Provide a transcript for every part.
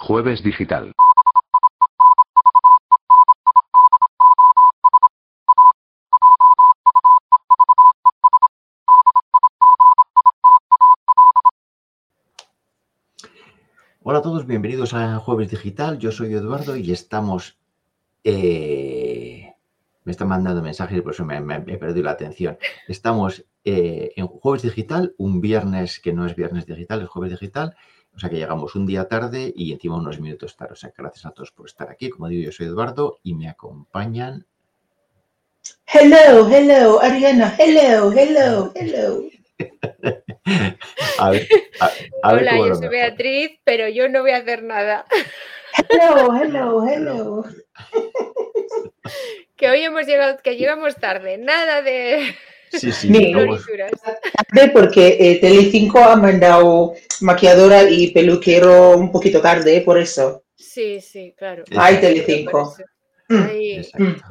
Jueves Digital. Hola a todos, bienvenidos a Jueves Digital. Yo soy Eduardo y estamos. eh, me están mandando mensajes, por eso me, me- he perdido la atención. Estamos eh, en Jueves Digital, un viernes que no es viernes digital, es Jueves Digital. O sea que llegamos un día tarde y encima unos minutos tarde. O sea que gracias a todos por estar aquí. Como digo, yo soy Eduardo y me acompañan. Hello, hello, Ariana, hello, hello, hello. A ver, a, a ver Hola, cómo yo soy mejor. Beatriz, pero yo no voy a hacer nada. Hello, hello, hello. Que hoy hemos llegado, que llegamos tarde, nada de Sí, sí, florituras. Tarde porque eh, Telecinco ha mandado maquilladora y peluquero un poquito tarde, por eso. Sí, sí, claro. Ay, Exacto. Telecinco. Mm. Ay, Exacto.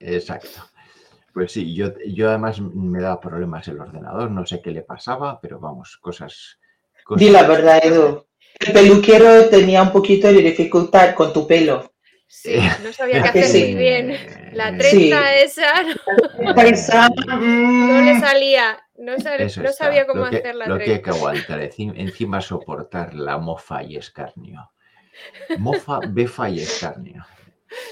Exacto. Pues sí, yo, yo además me daba problemas el ordenador, no sé qué le pasaba, pero vamos, cosas. cosas Di la verdad, Edu. El peluquero tenía un poquito de dificultad con tu pelo. Sí, no sabía qué hacer sí. muy bien. La Eh, trenza esa no, Esa, no mm, le salía, no, sal- Eso no está, sabía cómo lo que, hacer la Lo que hay que aguantar, enci- encima soportar la mofa y escarnio. Mofa, befa y escarnio.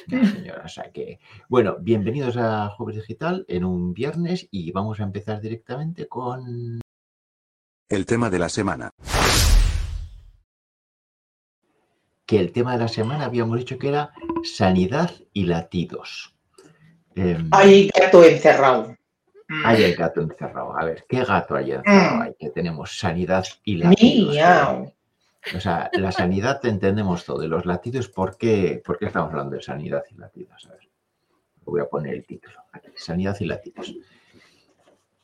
No, señora, o sea que. Bueno, bienvenidos a Jueves Digital en un viernes y vamos a empezar directamente con. El tema de la semana. Que el tema de la semana habíamos dicho que era sanidad y latidos. Em, Hay gato encerrado. Mm. hay el gato encerrado. A ver, ¿qué gato hay encerrado? Mm. Hay que tenemos sanidad y latidos. Miau. O sea, la sanidad entendemos todo. Y los latidos, ¿por qué, ¿por qué estamos hablando de sanidad y latidos? A ver, voy a poner el título. Aquí, sanidad y latidos.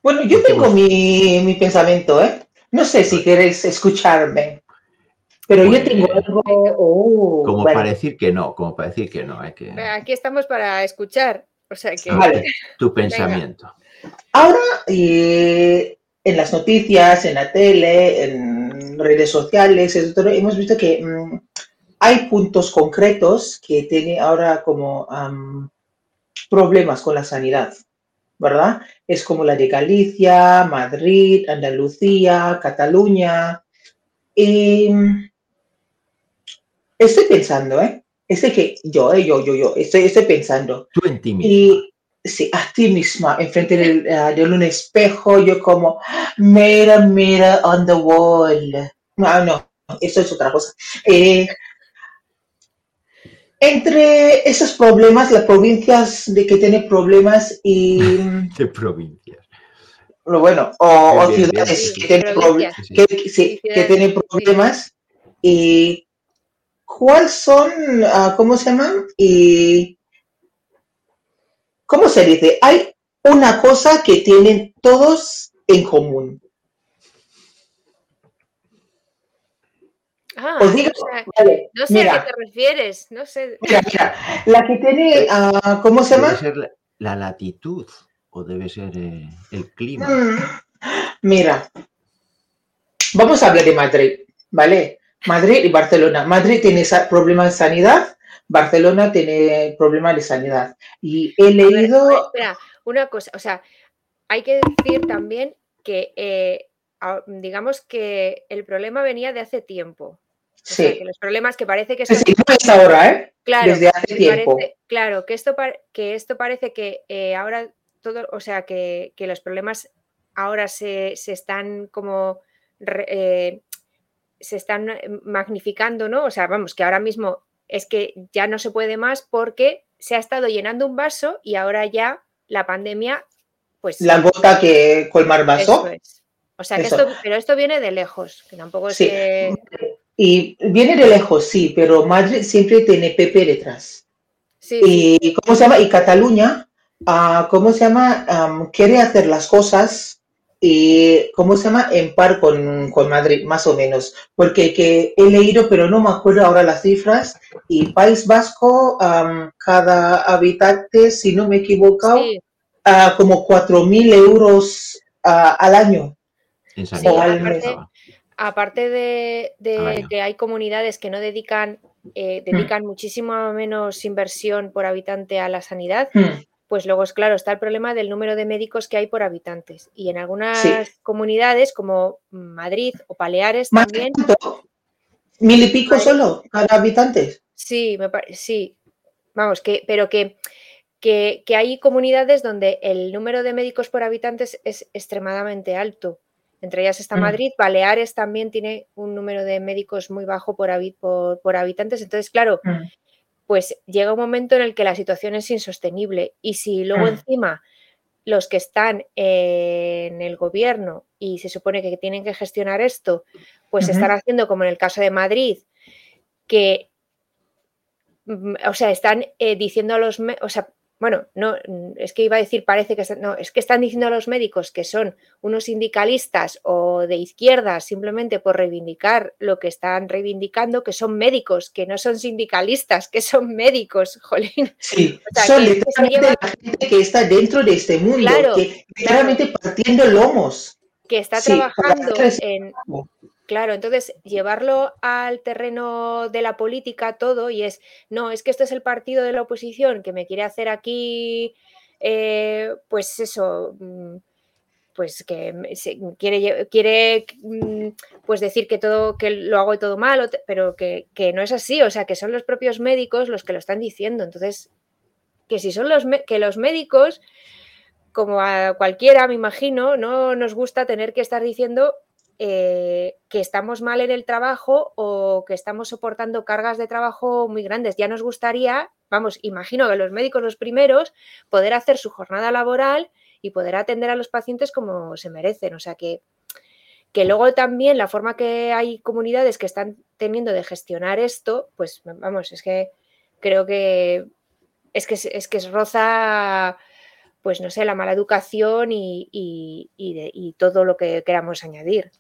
Bueno, yo tengo mi, mi pensamiento, ¿eh? No sé si queréis escucharme, pero yo tengo algo... oh, Como bueno. para decir que no, como para decir que no. Hay que, Aquí estamos para escuchar, o sea que Vale. tu pensamiento. Ahora, eh, en las noticias, en la tele, en redes sociales, etcétera, hemos visto que mm, hay puntos concretos que tienen ahora como problemas con la sanidad, ¿verdad? Es como la de Galicia, Madrid, Andalucía, Cataluña. Mm, estoy pensando, ¿eh? Este que yo, eh, yo, yo, yo, estoy, estoy pensando. Tú en ti mismo. Y sí, a ti misma, enfrente del, ah, de un espejo, yo como, mira, mira, on the wall. No, no, eso es otra cosa. Eh, entre esos problemas, las provincias de que tienen problemas y, de provincias. lo bueno, o, Bien, ciudades bien. que tienen, proble- Provincias. Sí, sí. que, que- sí, que Ciudades, tienen problemas y cuáles son, ah, ¿cómo se llaman? Y, ¿cómo se dice? Hay una cosa que tienen todos en común. Ah, Os digo, no sé, vale, no sé mira, a qué te refieres, no sé. mira, mira, la que tiene, ah, ¿cómo se ¿Debe llama? ser la, la latitud o debe ser eh, el clima? Mm, Mira, vamos a hablar de Madrid, ¿vale? Madrid y Barcelona. Madrid tiene problemas de sanidad, Barcelona tiene problemas de sanidad. Y he ver, leído, espera, una cosa, o sea, hay que decir también que, eh, digamos que el problema venía de hace tiempo. O sea, sí, que los problemas que parece que son, sí, no es ahora, ¿eh? claro, Desde hace tiempo. parece- claro, que esto, par- que esto parece que eh, ahora todo, o sea, que, que los problemas ahora se, se están como re- eh, se están eh, magnificando, ¿no? O sea, vamos, que ahora mismo es que ya no se puede más porque se ha estado llenando un vaso y ahora ya la pandemia, pues La gota que colmar vaso. eso es. O sea, que Eso. esto, pero esto viene de lejos, que tampoco es Sí. que... Y viene de lejos, sí, pero Madrid siempre tiene PP detrás. Sí, Y, ¿cómo se llama? Y Cataluña, ah, ¿cómo se llama? Am, quiere hacer las cosas y, ¿cómo se llama? En par con, con Madrid, más o menos. Porque que he leído, pero no me acuerdo ahora las cifras, y País Vasco, am, cada habitante, si no me he equivocado, sí, ah, como 4.000 euros al año. En sanidad. al que mes. estaba. aparte de, que hay comunidades que no dedican, eh, mm. dedican muchísimo menos inversión por habitante a la sanidad, mm. Pues luego es claro, está el problema del número de médicos que hay por habitantes. Y en algunas comunidades como Madrid o Baleares también. ¿Mil y pico solo cada habitante? Sí, me sí. Vamos, que, pero que, que, que hay comunidades donde el número de médicos por habitantes es extremadamente alto. Entre ellas está mm. Madrid, Baleares también tiene un número de médicos muy bajo por, por, habitantes. Entonces, claro, mm. Pues llega un momento en el que la situación es insostenible. Y si luego mm. encima los que están en el gobierno y se supone que tienen que gestionar esto, pues están haciendo como en el caso de Madrid, que, o sea, están eh, diciendo a los, o sea, bueno, no, es que iba a decir, parece que no, es que están diciendo a los médicos que son unos sindicalistas o de izquierdas simplemente por reivindicar lo que están reivindicando, que son médicos, que no son sindicalistas, que son médicos, jolín. Sí, son literalmente la gente que está dentro de este mundo, que claramente partiendo lomos. Que está trabajando en, Claro, entonces llevarlo al terreno de la política todo y es, no, es que esto es el partido de la oposición que me quiere hacer aquí, eh, pues eso, mm, pues que quiere, quiere mm, pues decir que todo, que lo hago todo mal, pero que, no es así, o sea, que son los propios médicos los que lo están diciendo. Entonces, que si son los, que los médicos, como a cualquiera, me imagino, no nos gusta tener que estar diciendo eh, que estamos mal en el trabajo o que estamos soportando cargas de trabajo muy grandes. Ya nos gustaría, vamos, imagino que los médicos los primeros, poder hacer su jornada laboral y poder atender a los pacientes como se merecen. O sea que, que luego también la forma que hay comunidades que están teniendo de gestionar esto, pues vamos, es que creo que es que es, que es roza pues no sé, la mala educación y, y todo lo que queramos añadir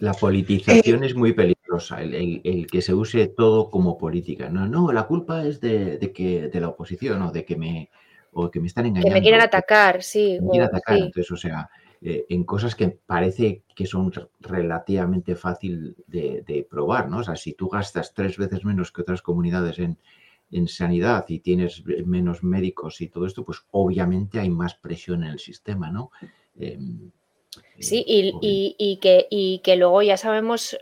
la politización es muy peligrosa, el, que se use todo como política. No, no, la culpa es de, que de la oposición o de que me o que me están engañando. Que me quieran atacar, sí. Me quieren atacar, entonces, o sea, eh, en cosas que parece que son relativamente fácil de, probar, ¿no? O sea, si tú gastas tres veces menos que otras comunidades en, sanidad y tienes menos médicos y todo esto, pues obviamente hay más presión en el sistema, ¿no? Em, Sí, y, que, que luego ya sabemos,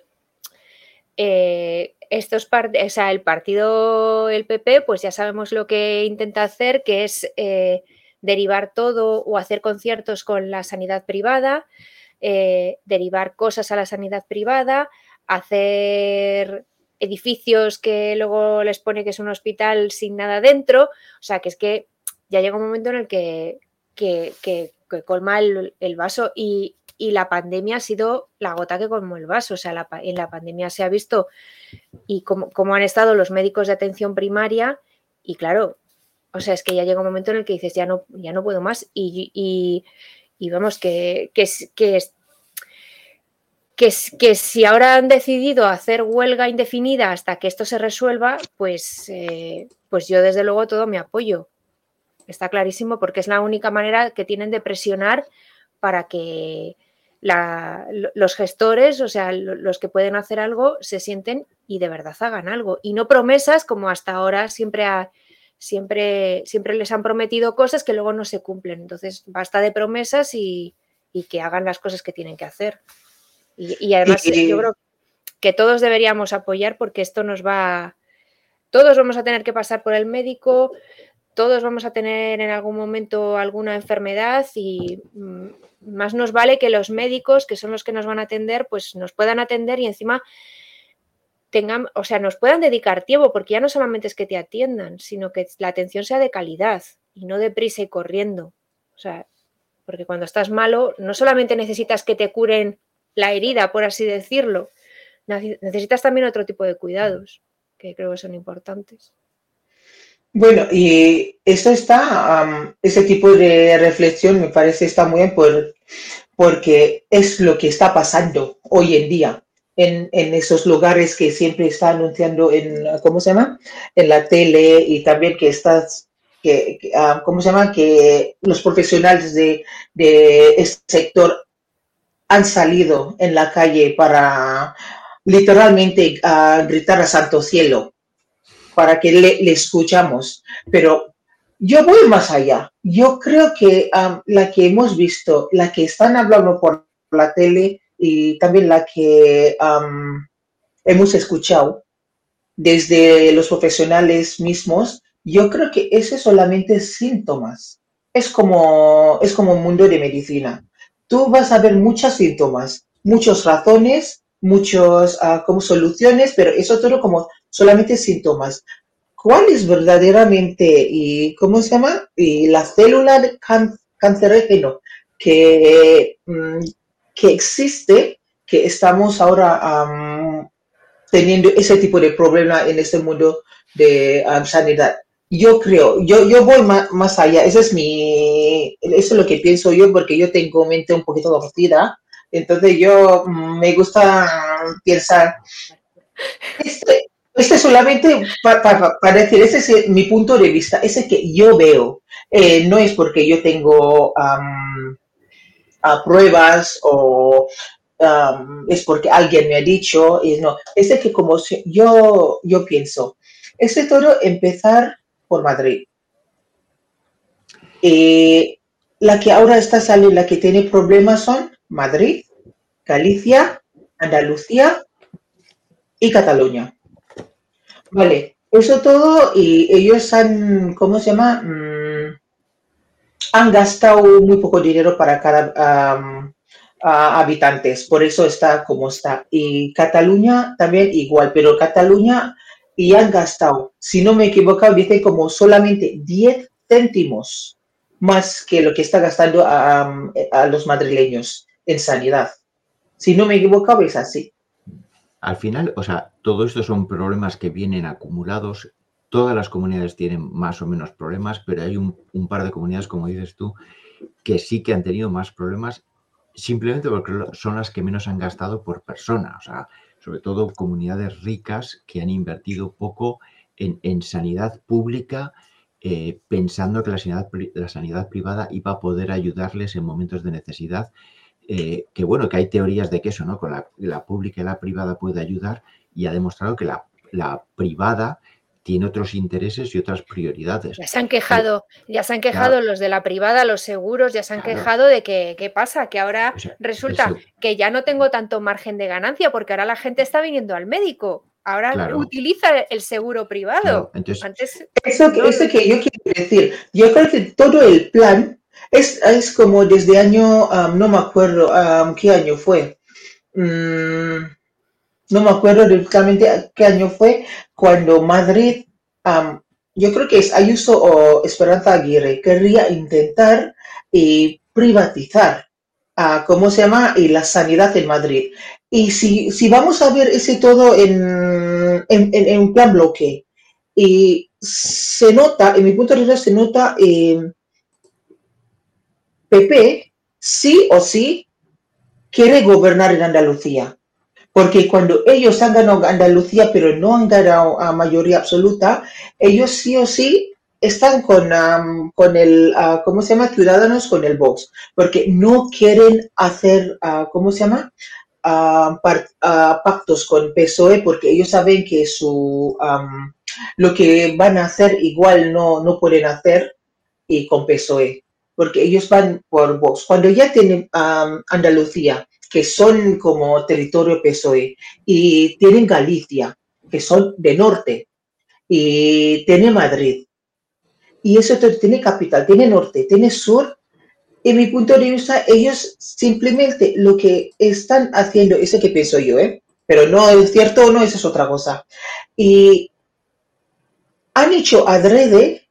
eh, estos o sea, el partido, el PP, pues ya sabemos lo que intenta hacer, que es eh, derivar todo o hacer conciertos con la sanidad privada, eh, derivar cosas a la sanidad privada, hacer edificios que luego les pone que es un hospital sin nada dentro. O sea, que es que ya llega un momento en el que, que, que colma el, vaso y, la pandemia ha sido la gota que colmó el vaso. O sea, en la pandemia se ha visto y cómo, han estado los médicos de atención primaria y claro, o sea, es que ya llega un momento en el que dices, ya no, ya no puedo más y, vamos, que, que, que, que, que, si ahora han decidido hacer huelga indefinida hasta que esto se resuelva, pues, eh, pues yo desde luego todo mi apoyo está clarísimo, porque es la única manera que tienen de presionar para que los gestores, o sea, los que pueden hacer algo, se sienten y de verdad hagan algo. Y no promesas como hasta ahora siempre, siempre, siempre les han prometido cosas que luego no se cumplen. Entonces, basta de promesas y, que hagan las cosas que tienen que hacer. Y, además, yo creo que todos deberíamos apoyar porque esto nos va... Todos vamos a tener que pasar por el médico, todos vamos a tener en algún momento alguna enfermedad y mm, más nos vale que los médicos, que son los que nos van a atender, pues nos puedan atender y encima tengan, o sea, nos puedan dedicar tiempo, porque ya no solamente es que te atiendan, sino que la atención sea de calidad y no de prisa y corriendo. O sea, porque cuando estás malo, no solamente necesitas que te curen la herida, por así decirlo, necesitas también otro tipo de cuidados que creo que son importantes. Bueno, y eso está, ese tipo de reflexión me parece está muy bien por, porque es lo que está pasando hoy en día en, esos lugares que siempre está anunciando en, ¿cómo se llama? En la tele y también que estás, que, ¿cómo se llama? Que los profesionales de, de este sector han salido en la calle para literalmente ah, gritar a santo cielo, para que le, escuchamos. Pero yo voy más allá. Yo creo que la que hemos visto, la que están hablando por la tele y también la que hemos escuchado desde los profesionales mismos, yo creo que ese solamente síntomas. Es como, es como un mundo de medicina. Tú vas a ver muchos síntomas, muchas razones, muchas como soluciones, pero eso todo como solamente síntomas. ¿Cuál es verdaderamente y cómo se llama? Y la célula cancerígeno que, mm, que existe, que estamos ahora teniendo ese tipo de problema en este mundo de sanidad. Yo creo, yo, yo voy más, allá, eso es mi, eso es lo que pienso yo porque yo tengo mente un poquito torcida, entonces yo mm, me gusta pensar, este, este solamente para, decir, ese es mi punto de vista, ese que yo veo, eh, no es porque yo tengo pruebas o es porque alguien me ha dicho, y no, es que como yo, yo pienso, ese todo empezar por Madrid. Eh, la que ahora está saliendo, la que tiene problemas son Madrid, Galicia, Andalucía y Cataluña. Vale, eso todo y ellos han, ¿cómo se llama? Mm, han gastado muy poco dinero para cada habitantes, por eso está como está. Y Cataluña también igual, pero Cataluña y han gastado, si no me equivoco, dice como solamente 10 céntimos más que lo que está gastando a, los madrileños en sanidad. Si no me equivoco, es así. Al final, o sea, todo esto son problemas que vienen acumulados. Todas las comunidades tienen más o menos problemas, pero hay un, par de comunidades, como dices tú, que sí que han tenido más problemas simplemente porque son las que menos han gastado por persona. O sea, sobre todo comunidades ricas que han invertido poco en, sanidad pública, eh, pensando que la sanidad, privada iba a poder ayudarles en momentos de necesidad. Eh, que bueno, que hay teorías de que eso, ¿no? Con la, pública y la privada puede ayudar y ha demostrado que la, la privada tiene otros intereses y otras prioridades. Ya se han quejado, ya se han quejado los de la privada, los seguros, ya se han quejado de que qué pasa, que ahora resulta que ya no tengo tanto margen de ganancia porque ahora la gente está viniendo al médico. Ahora utiliza el seguro privado. Antes, eso, que yo quiero decir, yo creo que todo el plan es, es como desde año, no me acuerdo qué año fue. Mm, no me acuerdo directamente qué año fue, cuando Madrid, yo creo que es Ayuso o Esperanza Aguirre, querría intentar eh, privatizar, uh, ¿cómo se llama?, y la sanidad en Madrid. Y si, si vamos a ver ese todo en, en, un plan bloque, y se nota, en mi punto de vista, se nota eh, PP, sí o sí, quiere gobernar en Andalucía porque cuando ellos han ganado Andalucía, pero no han ganado a mayoría absoluta, ellos sí o sí están con, con el, uh, ¿cómo se llama? Ciudadanos con el Vox, porque no quieren hacer, uh, ¿cómo se llama? Uh, pactos con PSOE, porque ellos saben que su, lo que van a hacer igual no, no pueden hacer y con PSOE, porque ellos van por Vox. Cuando ya tienen Andalucía, que son como territorio PSOE, y tienen Galicia, que son de norte, y tiene Madrid. Y eso tiene capital, tiene norte, tiene sur. En mi punto de vista, ellos simplemente lo que están haciendo, eso que pienso yo, ¿eh? pero no es cierto o no, eso es otra cosa. Y han hecho adrede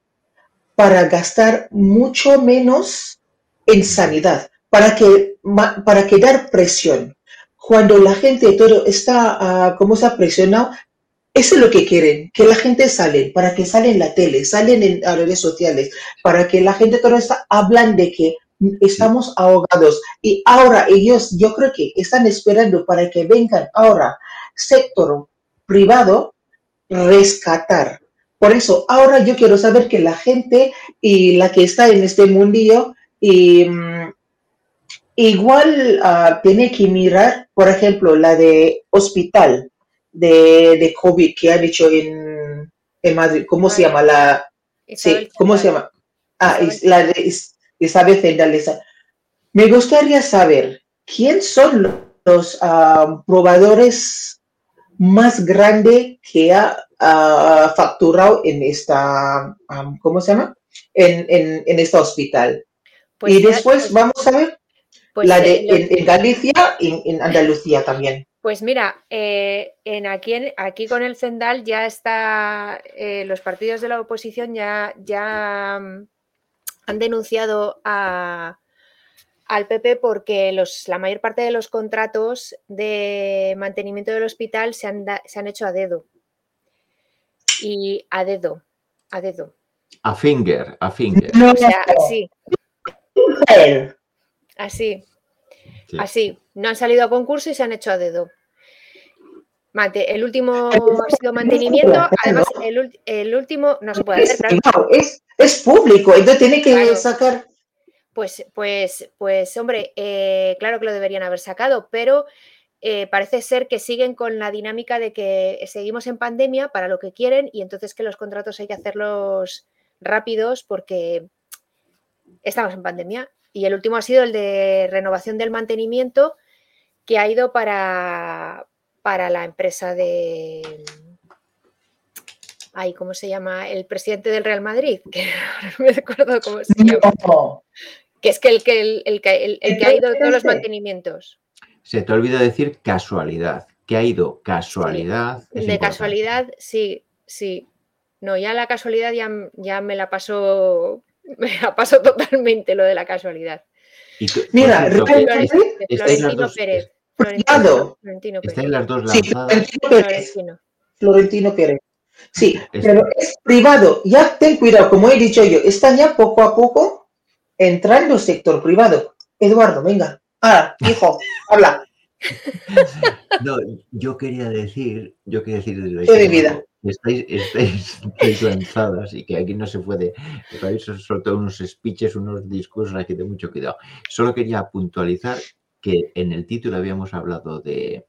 para gastar mucho menos en sanidad para, que, para que dar presión. Cuando la gente todo está, uh, como se ha presionado, eso es lo que quieren, que la gente sale, para que sale en la tele, salen en las redes sociales, para que la gente todo está, hablan de que estamos ahogados. Y ahora ellos, yo creo que están esperando para que vengan ahora sector privado rescatar. Por eso, ahora yo quiero saber que la gente y la que está en este mundillo y mm, igual ah, tiene que mirar, por ejemplo, la de hospital de, de COVID que han hecho en, en Madrid. ¿Cómo se llama? La, sí, ¿Cómo se llama? Ah, la de Isabel Zendalesa. Me gustaría saber quién son los ah, probadores más grandes que ha facturado en esta, ¿cómo se llama? En, en, en este hospital. Pues y después pues vamos a ver pues la de en, Galicia y en Andalucía también. Pues mira, eh, en aquí, aquí con el Cendal ya está, eh, los partidos de la oposición ya, ya mm, han denunciado al PP porque los, la mayor parte de los contratos de mantenimiento del hospital se han, se han hecho a dedo. Y a dedo, a dedo. A finger, a finger. O sea, así. Así. Así. No han salido a concurso y se han hecho a dedo. el último ha sido mantenimiento, además el, último no se puede hacer. Es, es, público, entonces tiene que sacar. Pues, pues, pues, hombre, eh, claro que lo deberían haber sacado, pero eh, parece ser que siguen con la dinámica de que seguimos en pandemia para lo que quieren y entonces que los contratos hay que hacerlos rápidos porque estamos en pandemia y el último ha sido el de renovación del mantenimiento, que ha ido para, para la empresa de. Ay, ¿cómo se llama? El presidente del Real Madrid, que no me acuerdo cómo se llama. Que es que el, que, el, que, ha ido todos los mantenimientos. Se te olvida decir casualidad, que ha ido casualidad. de casualidad, sí, sí. No, ya la casualidad ya, ya me la pasó me ha pasado totalmente lo de la casualidad. Mira, Florentino Pérez. Florentino, Están las dos lanzadas. Sí, Florentino Pérez. Florentino Pérez. Sí, pero es privado. Ya ten cuidado, como he dicho yo, están ya poco a poco entrando sector privado. Eduardo, venga. Ah, hijo, habla. No, yo quería decir, yo quería decir desde de vida estáis, estáis, lanzadas y que aquí no se puede, habéis soltado unos speeches, unos discursos aquí de mucho cuidado. Solo quería puntualizar que en el título habíamos hablado de,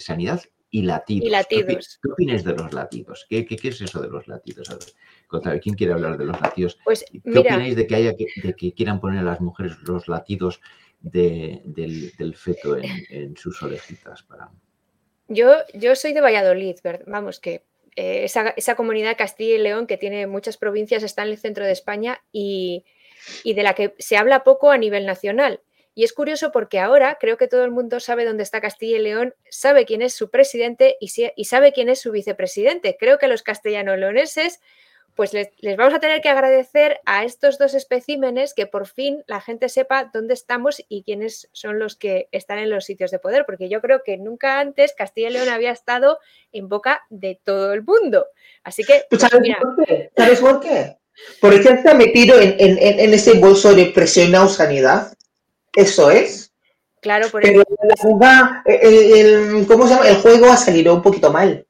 sanidad y latidos. ¿Qué, opinas de los latidos? ¿Qué, es eso de los latidos? ¿quién quiere hablar de los latidos? Pues, ¿Qué opináis de que, haya de que quieran poner a las mujeres los latidos del, feto en, sus orejitas? Para... Yo, yo soy de Valladolid, vamos, que eh, esa, comunidad Castilla y León, que tiene muchas provincias, está en el centro de España y, de la que se habla poco a nivel nacional. Y es curioso porque ahora creo que todo el mundo sabe dónde está Castilla y León, sabe quién es su presidente y, y sabe quién es su vicepresidente. Creo que los castellano-leoneses pues les, vamos a tener que agradecer a estos dos especímenes que por fin la gente sepa dónde estamos y quiénes son los que están en los sitios de poder, porque yo creo que nunca antes Castilla y León había estado en boca de todo el mundo. Así que... Pues ¿Sabes, por qué? ¿Sabes por qué? Porque está metido en, ese bolso de presionado sanidad. Eso es. Claro, por Pero la el, ¿cómo se llama? El juego ha salido un poquito mal.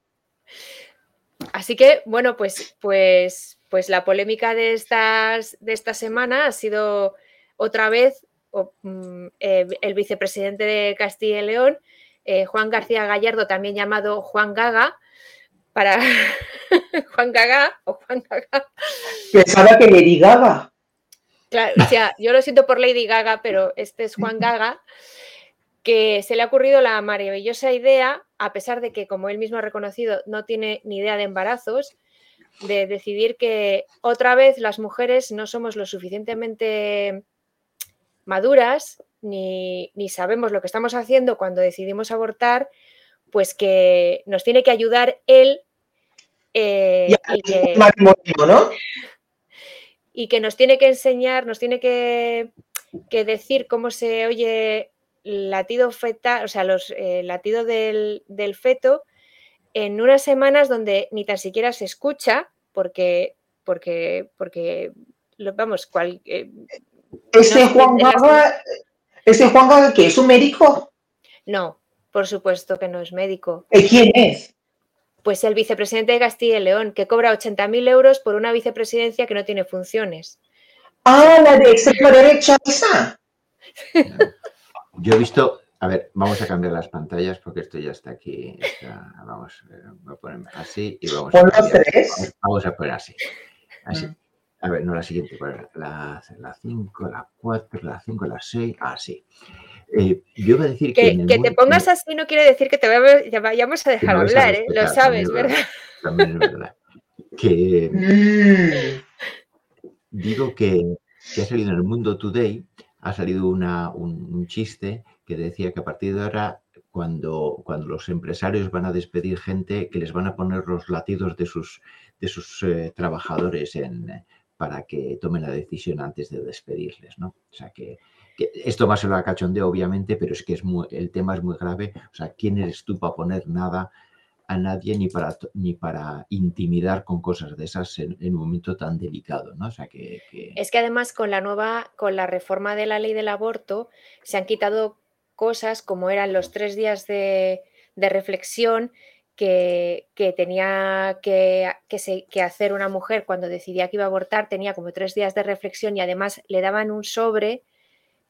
Así que, bueno, pues, pues, pues la polémica de, estas, de esta semana ha sido otra vez mm, eh, el vicepresidente de Castilla y León, eh, Juan García Gallardo, también llamado Juan Gaga, para Juan Gaga o Juan Gaga. Pensaba que Lady Gaga. Claro, o sea, yo lo siento por Lady Gaga, pero este es Juan Gaga que se le ha ocurrido la maravillosa idea, a pesar de que, como él mismo ha reconocido, no tiene ni idea de embarazos, de decidir que otra vez las mujeres no somos lo suficientemente maduras ni, sabemos lo que estamos haciendo cuando decidimos abortar, pues que nos tiene que ayudar él eh, y, que, y, que, nos tiene que enseñar, nos tiene que, que decir cómo se oye latido fetal, o sea, los eh, latidos del, feto en unas semanas donde ni tan siquiera se escucha, porque, porque, porque vamos, cual, eh, ¿Ese, Juan Gaga, ¿Ese Juan Gaga que es un médico? No, por supuesto que no es médico. ¿Y quién es? Pues el vicepresidente de Castilla y León, que cobra 80.000 euros por una vicepresidencia que no tiene funciones. Ah, la de extrema derecha esa. Yo he visto, a ver, vamos a cambiar las pantallas porque esto ya está aquí. está- vamos, eh, voy a ponerme así y vamos a Pon los tres. Vamos a poner así. Así. Mm. A ver, no la siguiente, la 5, la 4, la 5, la 6, así. Eh, yo voy a decir que, Que, te mundo- pongas así no quiere decir que te vayamos- a dejar vais a hablar, ¿eh? Lo sabes, ¿verdad? También es verdad. Que Mm, digo que, que ha salido en el Mundo Today, ha salido una, un, chiste que decía que a partir de ahora, cuando, cuando los empresarios van a despedir gente, que les van a poner los latidos de sus, de sus eh, trabajadores en, para que tomen la decisión antes de despedirles, ¿no? O sea que, esto va a ser a cachondeo, obviamente, pero es que es muy- el tema es muy grave. O sea, ¿quién eres tú para poner nada a nadie ni para, ni para intimidar con cosas de esas en, un momento tan delicado, ¿no? O sea que... Es que además con la nueva, con la reforma de la ley del aborto, se han quitado cosas como eran los tres días de, de reflexión que, que tenía que, que hacer una mujer cuando decidía que iba a abortar, tenía como tres días de reflexión y además le daban un sobre,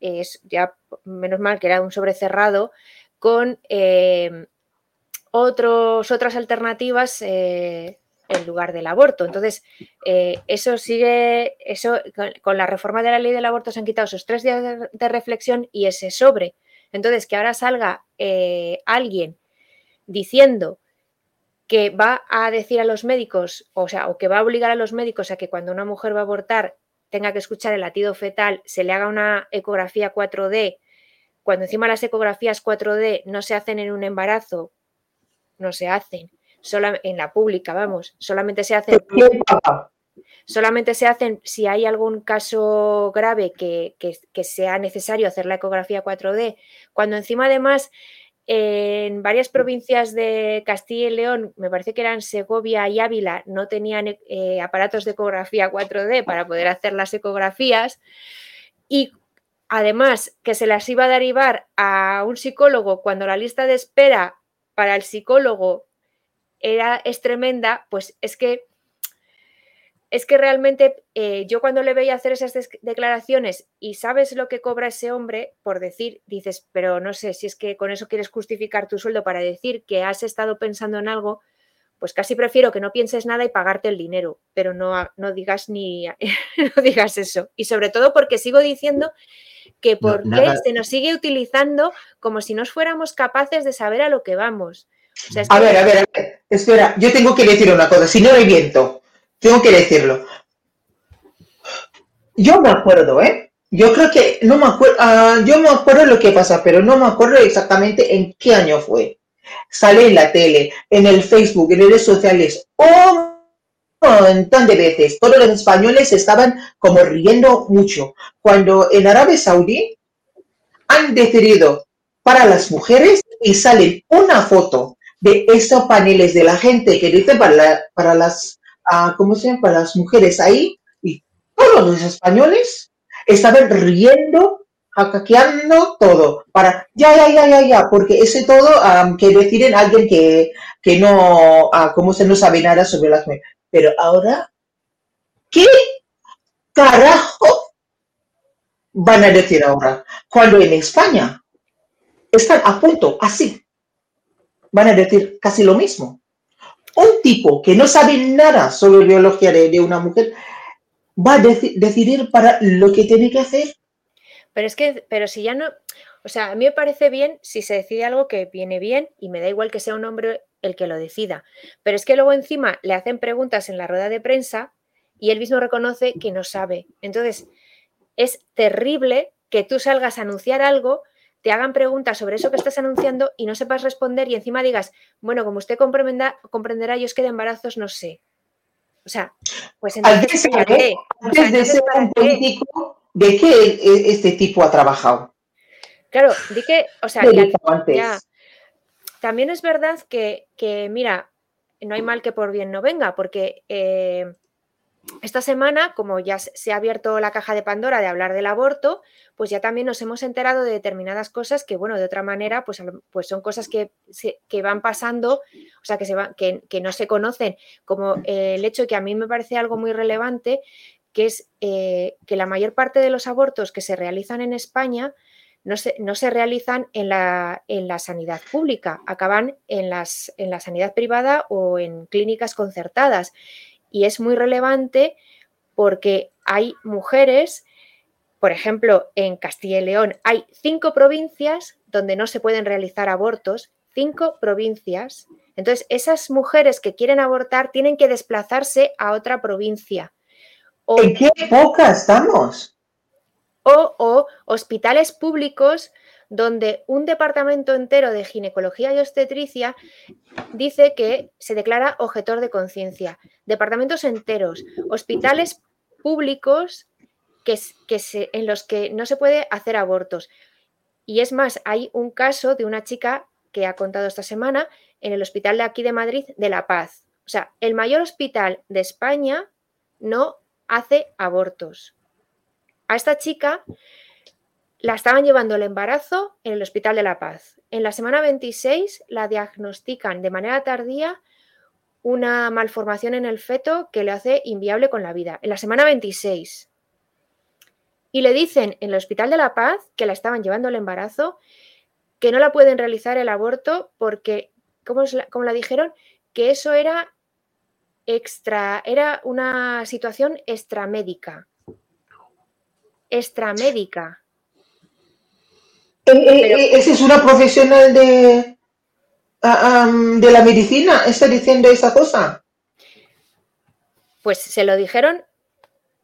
es ya menos mal que era un sobre cerrado, con eh, otros, otras alternativas eh, en lugar del aborto. Entonces, eh, eso sigue, eso con, la reforma de la ley del aborto se han quitado esos tres días de, de reflexión y ese sobre. Entonces, que ahora salga eh, alguien diciendo que va a decir a los médicos, o sea, o que va a obligar a los médicos a que cuando una mujer va a abortar tenga que escuchar el latido fetal, se le haga una ecografía 4D, cuando encima las ecografías 4D no se hacen en un embarazo, no se hacen, sola- en la pública, vamos, solamente se hacen solamente se hacen si hay algún caso grave que, que- que sea necesario hacer la ecografía 4D, cuando encima además en varias provincias de Castilla y León, me parece que eran Segovia y Ávila, no tenían eh, aparatos de ecografía 4D para poder hacer las ecografías y además que se las iba a derivar a un psicólogo cuando la lista de espera para el psicólogo era, es tremenda, pues es que es que realmente eh, yo cuando le veía hacer esas declaraciones y sabes lo que cobra ese hombre, por decir, dices, pero no sé si es que con eso quieres justificar tu sueldo para decir que has estado pensando en algo, pues casi prefiero que no pienses nada y pagarte el dinero, pero no, no digas ni no digas eso. Y sobre todo porque sigo diciendo que por qué se nos sigue utilizando como si nos fuéramos capaces de saber a lo que vamos. O sea, es A ver, a ver, a ver. Espera, yo tengo que decir una cosa. Si no hay viento, tengo que decirlo. Yo me acuerdo, ¿eh? Yo creo que no me acuerdo. yo me acuerdo lo que pasa, pero no me acuerdo exactamente en qué año fue. Sale en la tele, en el Facebook, en redes sociales, un montón de veces. Todos los españoles estaban como riendo mucho. Cuando en Arabia Saudí han decidido para las mujeres y salen una foto de estos paneles de la gente que dice para, la- para las, ah, ¿cómo se llama? Para las mujeres ahí y todos los españoles estaban riendo, jacaqueando todo para, ya, ya, ya, ya, ya, porque ese todo ah, que deciden alguien que, que no, ah, ¿cómo se no sabe nada sobre las mujeres. Pero ahora, ¿qué carajo van a decir ahora? Cuando en España están a punto, así, van a decir casi lo mismo. Un tipo que no sabe nada sobre biología de, una mujer va a deci- decidir para lo que tiene que hacer. Pero es que, pero si ya no, o sea, a mí me parece bien si se decide algo que viene bien y me da igual que sea un hombre el que lo decida. Pero es que luego encima le hacen preguntas en la rueda de prensa y él mismo reconoce que no sabe. Entonces, es terrible que tú salgas a anunciar algo, te hagan preguntas sobre eso que estás anunciando y no sepas responder y encima digas, bueno, como usted comprenda- comprenderá, yo es que de embarazos no sé. O sea, pues entonces, ¿para sabe, qué? O sea, antes de ser ¿para un político, ¿de qué e- este tipo ha trabajado? Claro, di que, o sea, ¿Qué que al dijo antes? Ya. También es verdad que, que, mira, no hay mal que por bien no venga, porque eh, esta semana, como ya se ha abierto la caja de Pandora de hablar del aborto, pues ya también nos hemos enterado de determinadas cosas que, bueno, de otra manera, pues, pues son cosas que, que van pasando, o sea, que, se van, que, que no se conocen, como eh, el hecho que a mí me parece algo muy relevante, que es eh, que la mayor parte de los abortos que se realizan en España no se, no se realizan en la, en la, sanidad pública, acaban en, las, en la sanidad privada o en clínicas concertadas. Y es muy relevante porque hay mujeres, por ejemplo, en Castilla y León hay cinco provincias donde no se pueden realizar abortos, cinco provincias. Entonces, esas mujeres que quieren abortar tienen que desplazarse a otra provincia. ¿En qué época estamos? O, hospitales públicos donde un departamento entero de ginecología y obstetricia dice que se declara objetor de conciencia. Departamentos enteros, hospitales públicos que, en los que no se puede hacer abortos. Y es más, hay un caso de una chica que ha contado esta semana en el hospital de aquí de Madrid de La Paz. O sea, el mayor hospital de España no hace abortos a esta chica la estaban llevando el embarazo en el Hospital de la Paz. En la semana 26 la diagnostican de manera tardía una malformación en el feto que le hace inviable con la vida. En la semana 26. Y le dicen en el Hospital de la Paz que la estaban llevando el embarazo, que no la pueden realizar el aborto porque, como, como la dijeron, que eso era extra, era una situación extramédica extramédica. Eh, eh, eh, ¿Esa es una profesional de, ah, de la medicina? ¿Está diciendo esa cosa? Pues se lo dijeron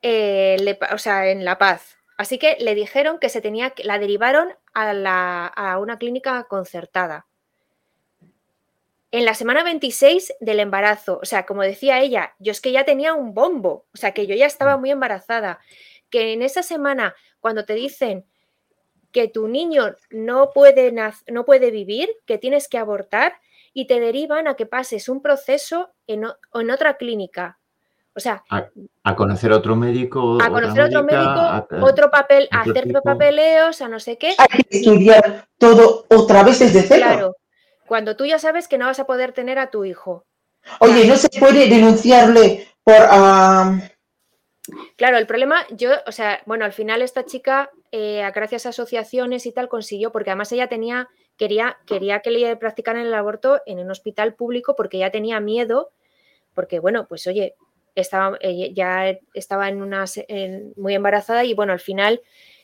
o sea, en La Paz. Así que le dijeron que se tenía la derivaron a, la, a una clínica concertada. En la semana 26 del embarazo, o sea, como decía ella, yo es que ya tenía un bombo, o sea, que yo ya estaba muy embarazada que en esa semana, cuando te dicen que tu niño no puede, no puede vivir, que tienes que abortar, y te derivan a que pases un proceso en, en otra clínica. O sea, a, conocer a otro médico. A conocer a otro médico, otro papel, a hacer papeleos, a no sé qué. Hay que estudiar todo otra vez desde cero. Claro, cuando tú ya sabes que no vas a poder tener a tu hijo. Oye, ¿no se puede denunciarle por, Claro, el problema, yo, o sea, bueno, al final esta chica, eh, gracias a asociaciones y tal, consiguió, porque además ella tenía, quería, quería que le practicaran el aborto en un hospital público porque ya tenía miedo, porque bueno, pues oye, estaba, ya estaba en una, muy embarazada y bueno, al final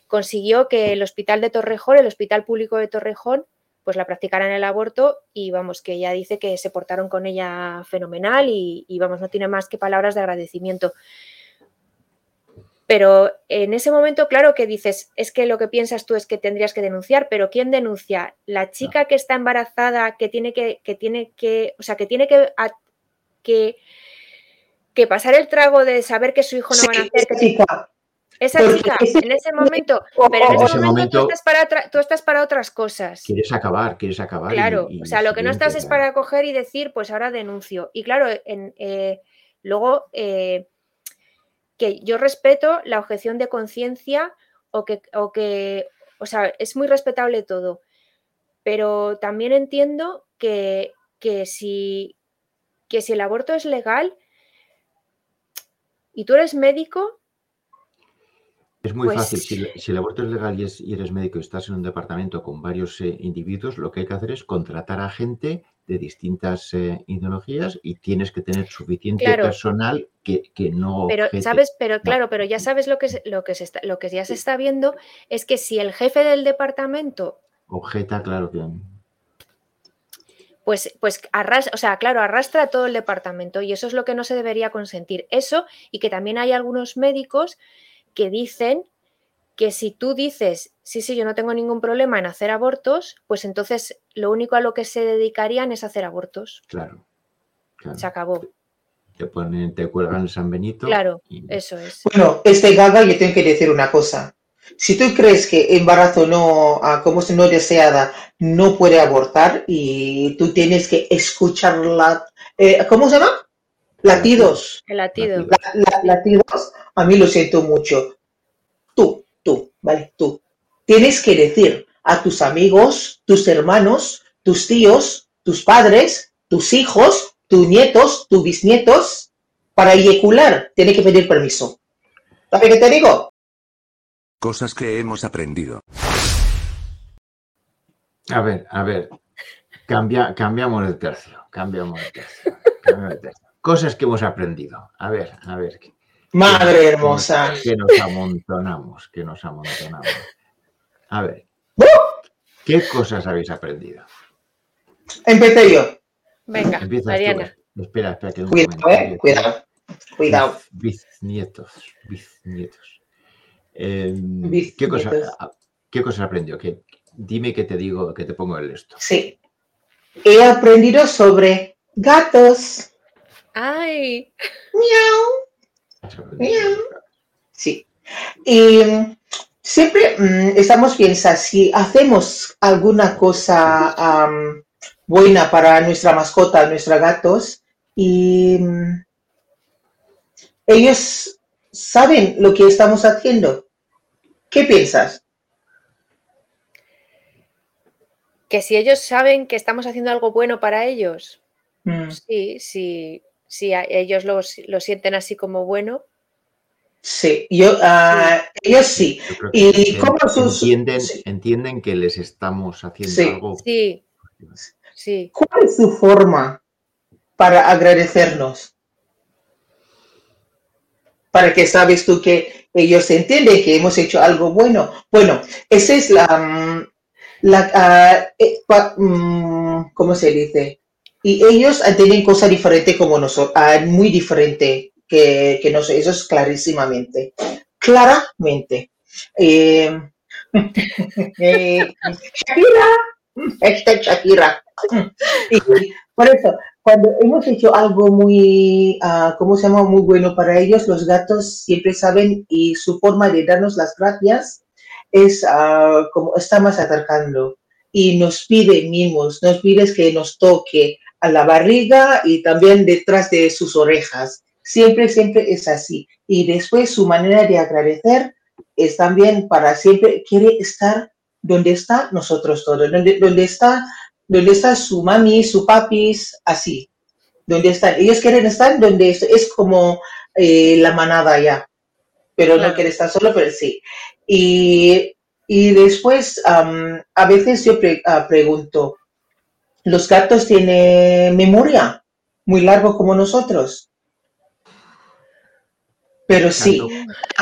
consiguió que el hospital de Torrejón, el hospital público de Torrejón, pues la practicaran el aborto y vamos, que ella dice que se portaron con ella fenomenal y vamos, no tiene más que palabras de agradecimiento. Pero en ese momento, claro que dices, es que lo que piensas tú es que tendrías que denunciar, pero ¿quién denuncia? La chica que está embarazada, que tiene que, que tiene que, o sea, que tiene que, que, que, pasar el trago de saber que su hijo no va a nacer. chica. Esa chica, en ese momento, pero en ese, momento, tú, estás para tú, estás para otras cosas. Quieres acabar, quieres acabar. Claro, o sea, lo que no estás es para coger y decir, pues ahora denuncio. Y claro, en, eh, luego... Eh, que yo respeto la objeción de conciencia o que, o que, o sea, es muy respetable todo, pero también entiendo que, que, si, que si el aborto es legal y tú eres médico, es muy pues fácil. Si, el aborto es legal y, eres médico y estás en un departamento con varios eh, individuos, lo que hay que hacer es contratar a gente de distintas eh, ideologías y tienes que tener suficiente personal que, no. Pero sabes, pero claro, pero ya sabes lo que lo que se está, lo que ya se está viendo es que si el jefe del departamento objeta, claro que pues, pues arrastra, o sea, claro, arrastra todo el departamento y eso es lo que no se debería consentir. Eso y que también hay algunos médicos que dicen que si tú dices, sí, sí, yo no tengo ningún problema en hacer abortos, pues entonces lo único a lo que se dedicarían es hacer abortos. Claro. Se acabó. Te ponen, te cuelgan el San Benito. Claro, eso es. Bueno, este gaga yo tengo que decir una cosa. Si tú crees que embarazo no, ah, como es no deseada, no puede abortar y tú tienes que escucharla, eh, ¿cómo se llama? Latidos. El latido. latidos, a mí lo siento mucho. Tú, tú, ¿vale? Tú. Tienes que decir a tus amigos, tus hermanos, tus tíos, tus padres, tus hijos, tus nietos, tus bisnietos, para eyacular, tiene que pedir permiso. ¿Sabes qué te digo? Cosas que hemos aprendido. A ver, a ver. Cambia, cambiamos de tercio. Cambiamos de tercio. cambiamos de tercio. Cosas que hemos aprendido. A ver, a ver. Madre que- hermosa. Que nos amontonamos, que nos amontonamos. A ver. ¿Qué cosas habéis aprendido? Empecé yo. Venga, Empiezas tú. Mariana. Espera, espera, que un Cuidado, comentario. eh. Cuidado. Cuidado. Biznietos, biznietos. Eh, ¿qué, cosa. ¿Qué cosas aprendió? ¿Qué- dime que te digo, que te pongo el esto. Sí. He aprendido sobre gatos. ¡Ay! Miau. Miau. Sí. Y mm, siempre mm, estamos pensando, si hacemos alguna cosa buena para nuestra mascota, nuestros gatos, y mm, ellos saben lo que estamos haciendo. ¿Qué piensas? Que si ellos saben que estamos haciendo algo bueno para ellos, Mm, sí, sí, sí, ellos lo, lo sienten así como bueno. Sí, yo, ah, ellos sí. Yo creo ¿Y cómo sus- entienden, sí. entienden que les estamos haciendo Sí. algo. Sí, ¿Cuál es su forma para agradecernos? Para que sabes tú que ellos entienden que hemos hecho algo bueno. Bueno, esa es la, mm, la ah, eh, mm, ¿cómo se dice? Y ellos ah, tienen cosas diferentes como nosotros, muy diferente que, que nosotros, eso es clarísimamente. Claramente. Eh, eh, Shakira, hashtag Shakira. Por eso, cuando hemos hecho algo muy, ah, ¿cómo se llama? Muy bueno para ellos, los gatos siempre saben y su forma de darnos las gracias es ah, como estamos acercando y nos pide mimos, nos pide que nos toque a la barriga y también detrás de sus orejas. Siempre, siempre es así. Y después su manera de agradecer es también para siempre, quiere estar donde está nosotros todos, donde, donde está donde está su mami, su papis, así, donde están. Ellos quieren estar donde es, es como eh, la manada ya, pero Claro. no quiere estar solo, pero sí. Y, y después, am, a veces yo pre- ah, pregunto, ¿los gatos tienen memoria muy largo como nosotros? Pero sí,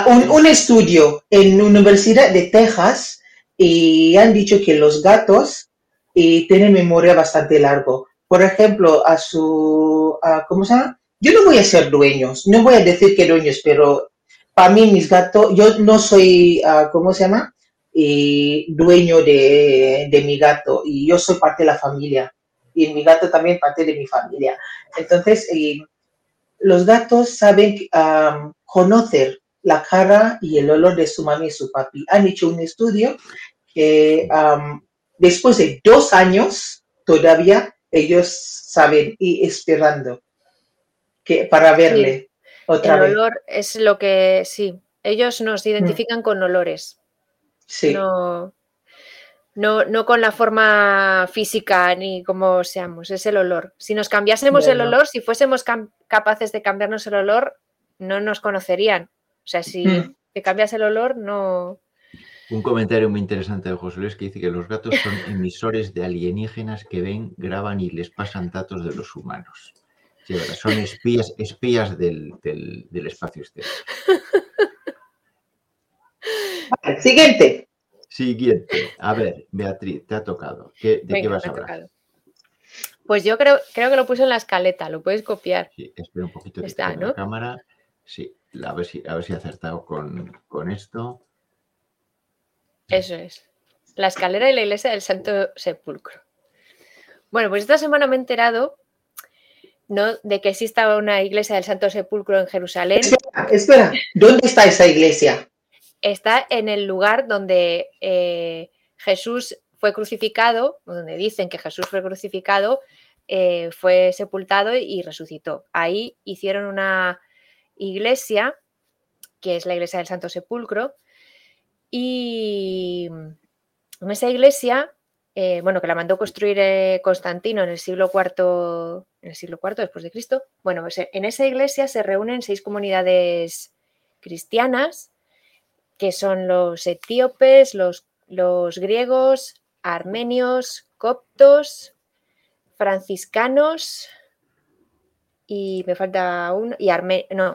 un, un estudio en Universidad de Texas y han dicho que los gatos eh, tienen memoria bastante largo. Por ejemplo, a su, a- ¿cómo se llama? Yo no voy a ser dueños, no voy a decir que dueños, pero para mí mis gatos, yo no soy, ah, ¿cómo se llama? Dueño de, de mi gato y yo soy parte de la familia y mi gato también parte de mi familia. Entonces, los gatos saben am, conocer la cara y el olor de su mami y su papi. Han hecho un estudio que am, después de dos años todavía ellos saben y esperando que para verle otra El vez. olor es lo que, sí, ellos nos identifican con olores, Sí, no, no, no con la forma física ni como seamos, es el olor. Si nos cambiásemos el olor, si fuésemos capaces de cambiarnos el olor, no nos conocerían. O sea, si Mm. te cambias el olor, no... Un comentario muy interesante de José Luis que dice que los gatos son emisores de alienígenas que ven, graban y les pasan datos de los humanos. Sí, son espías, espías del, del- del espacio exterior. Vale, siguiente. Siguiente. A ver, Beatriz, te ha tocado. ¿Qué- ¿De qué vas a ha hablar? tocado. Pues yo creo, creo que lo puse en la escaleta, lo puedes copiar. Sí, espera un poquito que Está, tenga la ¿no? cámara. Sí, a ver si, a ver si he acertado con, con esto. Eso es. La escalera y la iglesia del Santo Sepulcro. Bueno, pues esta semana me he enterado ¿no? de que exista una iglesia del Santo Sepulcro en Jerusalén. Espera, espera, ¿dónde está esa iglesia? Está en el lugar donde eh, Jesús fue crucificado, donde dicen que Jesús fue crucificado, eh, fue sepultado y resucitó. Ahí hicieron una iglesia, que es la iglesia del Santo Sepulcro, y en esa iglesia, eh, bueno, que la mandó construir eh, Constantino en el siglo IV, en el siglo IV después de Cristo. Bueno, pues en esa iglesia se reúnen seis comunidades cristianas, que son los etíopes, los, los griegos, armenios, coptos, franciscanos y me falta uno, y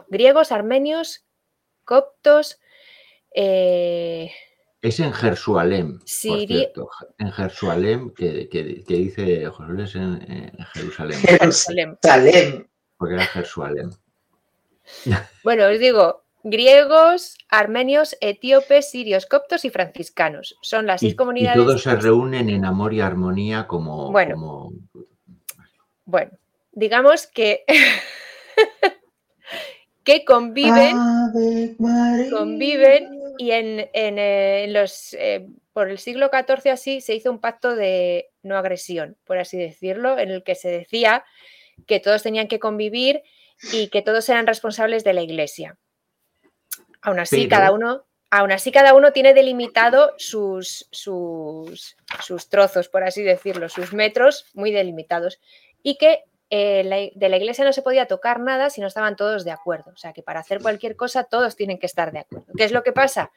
griegos, armenios, coptos, eh, Es en Jerusalén, por Siri- cierto. En Jerusalén, que, que- que dice José Luis en, en Jerusalén, Jerusalén. Porque era Jerusalén. Bueno, os digo, griegos, armenios, etíopes, sirios, coptos y franciscanos. Son las seis Y, y comunidades. todos se reúnen en amor y armonía como... Bueno. como- Bueno, digamos que, que conviven, conviven y en, en, eh, en los, eh, por el siglo XIV así se hizo un pacto de no agresión, por así decirlo, en el que se decía que todos tenían que convivir y que todos eran responsables de la iglesia. Aún así, cada uno, aún así, cada uno tiene delimitado sus, sus, sus trozos, por así decirlo, sus metros muy delimitados. Y que eh, la- de la iglesia no se podía tocar nada si no estaban todos de acuerdo. O sea, que para hacer cualquier cosa todos tienen que estar de acuerdo. ¿Qué es lo que pasa?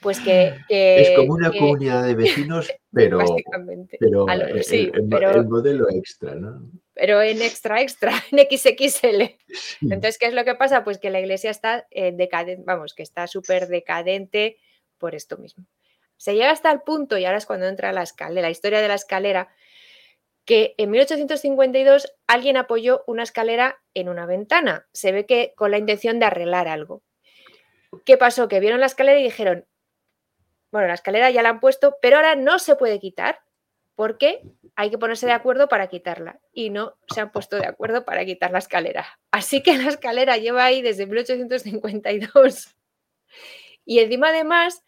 Pues que... que- es como una que- comunidad de vecinos, pero, básicamente. pero el, sí, el- el pero- el modelo extra, ¿no? pero en extra, extra, en XXL. Sí. Entonces, ¿qué es lo que pasa? Pues que la iglesia está decadente, vamos, que está súper decadente por esto mismo. Se llega hasta el punto, y ahora es cuando entra la escalera, la historia de la escalera, que en 1852 alguien apoyó una escalera en una ventana. Se ve que con la intención de arreglar algo. ¿Qué pasó? Que vieron la escalera y dijeron, bueno, la escalera ya la han puesto, pero ahora no se puede quitar porque hay que ponerse de acuerdo para quitarla. Y no se han puesto de acuerdo para quitar la escalera. Así que la escalera lleva ahí desde 1852. Y encima, además,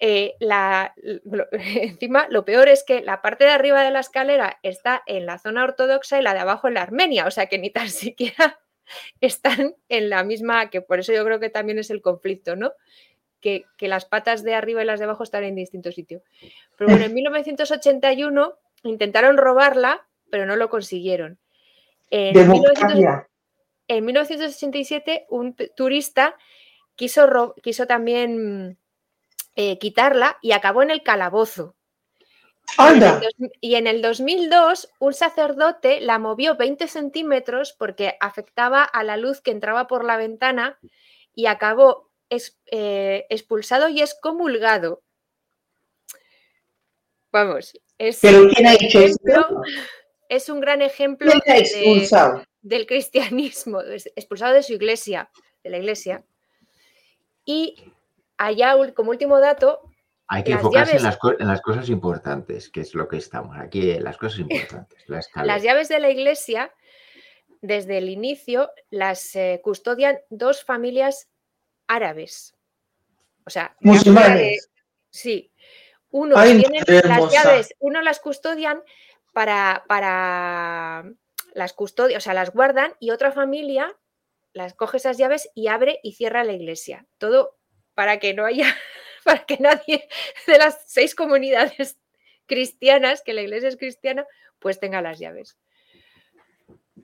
eh, la, lo, encima, lo peor es que la parte de arriba de la escalera está en la zona ortodoxa y la de abajo en la armenia. O sea que ni tan siquiera están en la misma, que por eso yo creo que también es el conflicto, ¿no? Que, que las patas de arriba y las de abajo están en distinto sitio. Pero bueno, en 1981 intentaron robarla, pero no lo consiguieron. En, 1900 Democracia. en 1987 un turista quiso, ro- quiso también eh, quitarla y acabó en el calabozo. Y en, el Anda. y en el 2002 un sacerdote la movió 20 centímetros porque afectaba a la luz que entraba por la ventana y acabó es- eh, expulsado y excomulgado. Vamos, es, ¿Pero quién ha hecho ejemplo- esto? es un gran ejemplo del cristianismo, expulsado de su iglesia, de la iglesia. Y allá, como último dato, Hay que Las enfocarse en las, co- en las cosas importantes, que es lo que estamos. Aquí, las cosas importantes. Las llaves de la iglesia, desde el inicio, las eh, custodian dos familias árabes. O sea, Musulmanes. sí. Unos Ay, tienen las llaves, uno las custodian para, para las custodian, o sea, las guardan, y otra familia las coge esas llaves y abre y cierra la iglesia. Todo para que no haya, para que nadie de las seis comunidades cristianas, que la iglesia es cristiana, pues tenga las llaves.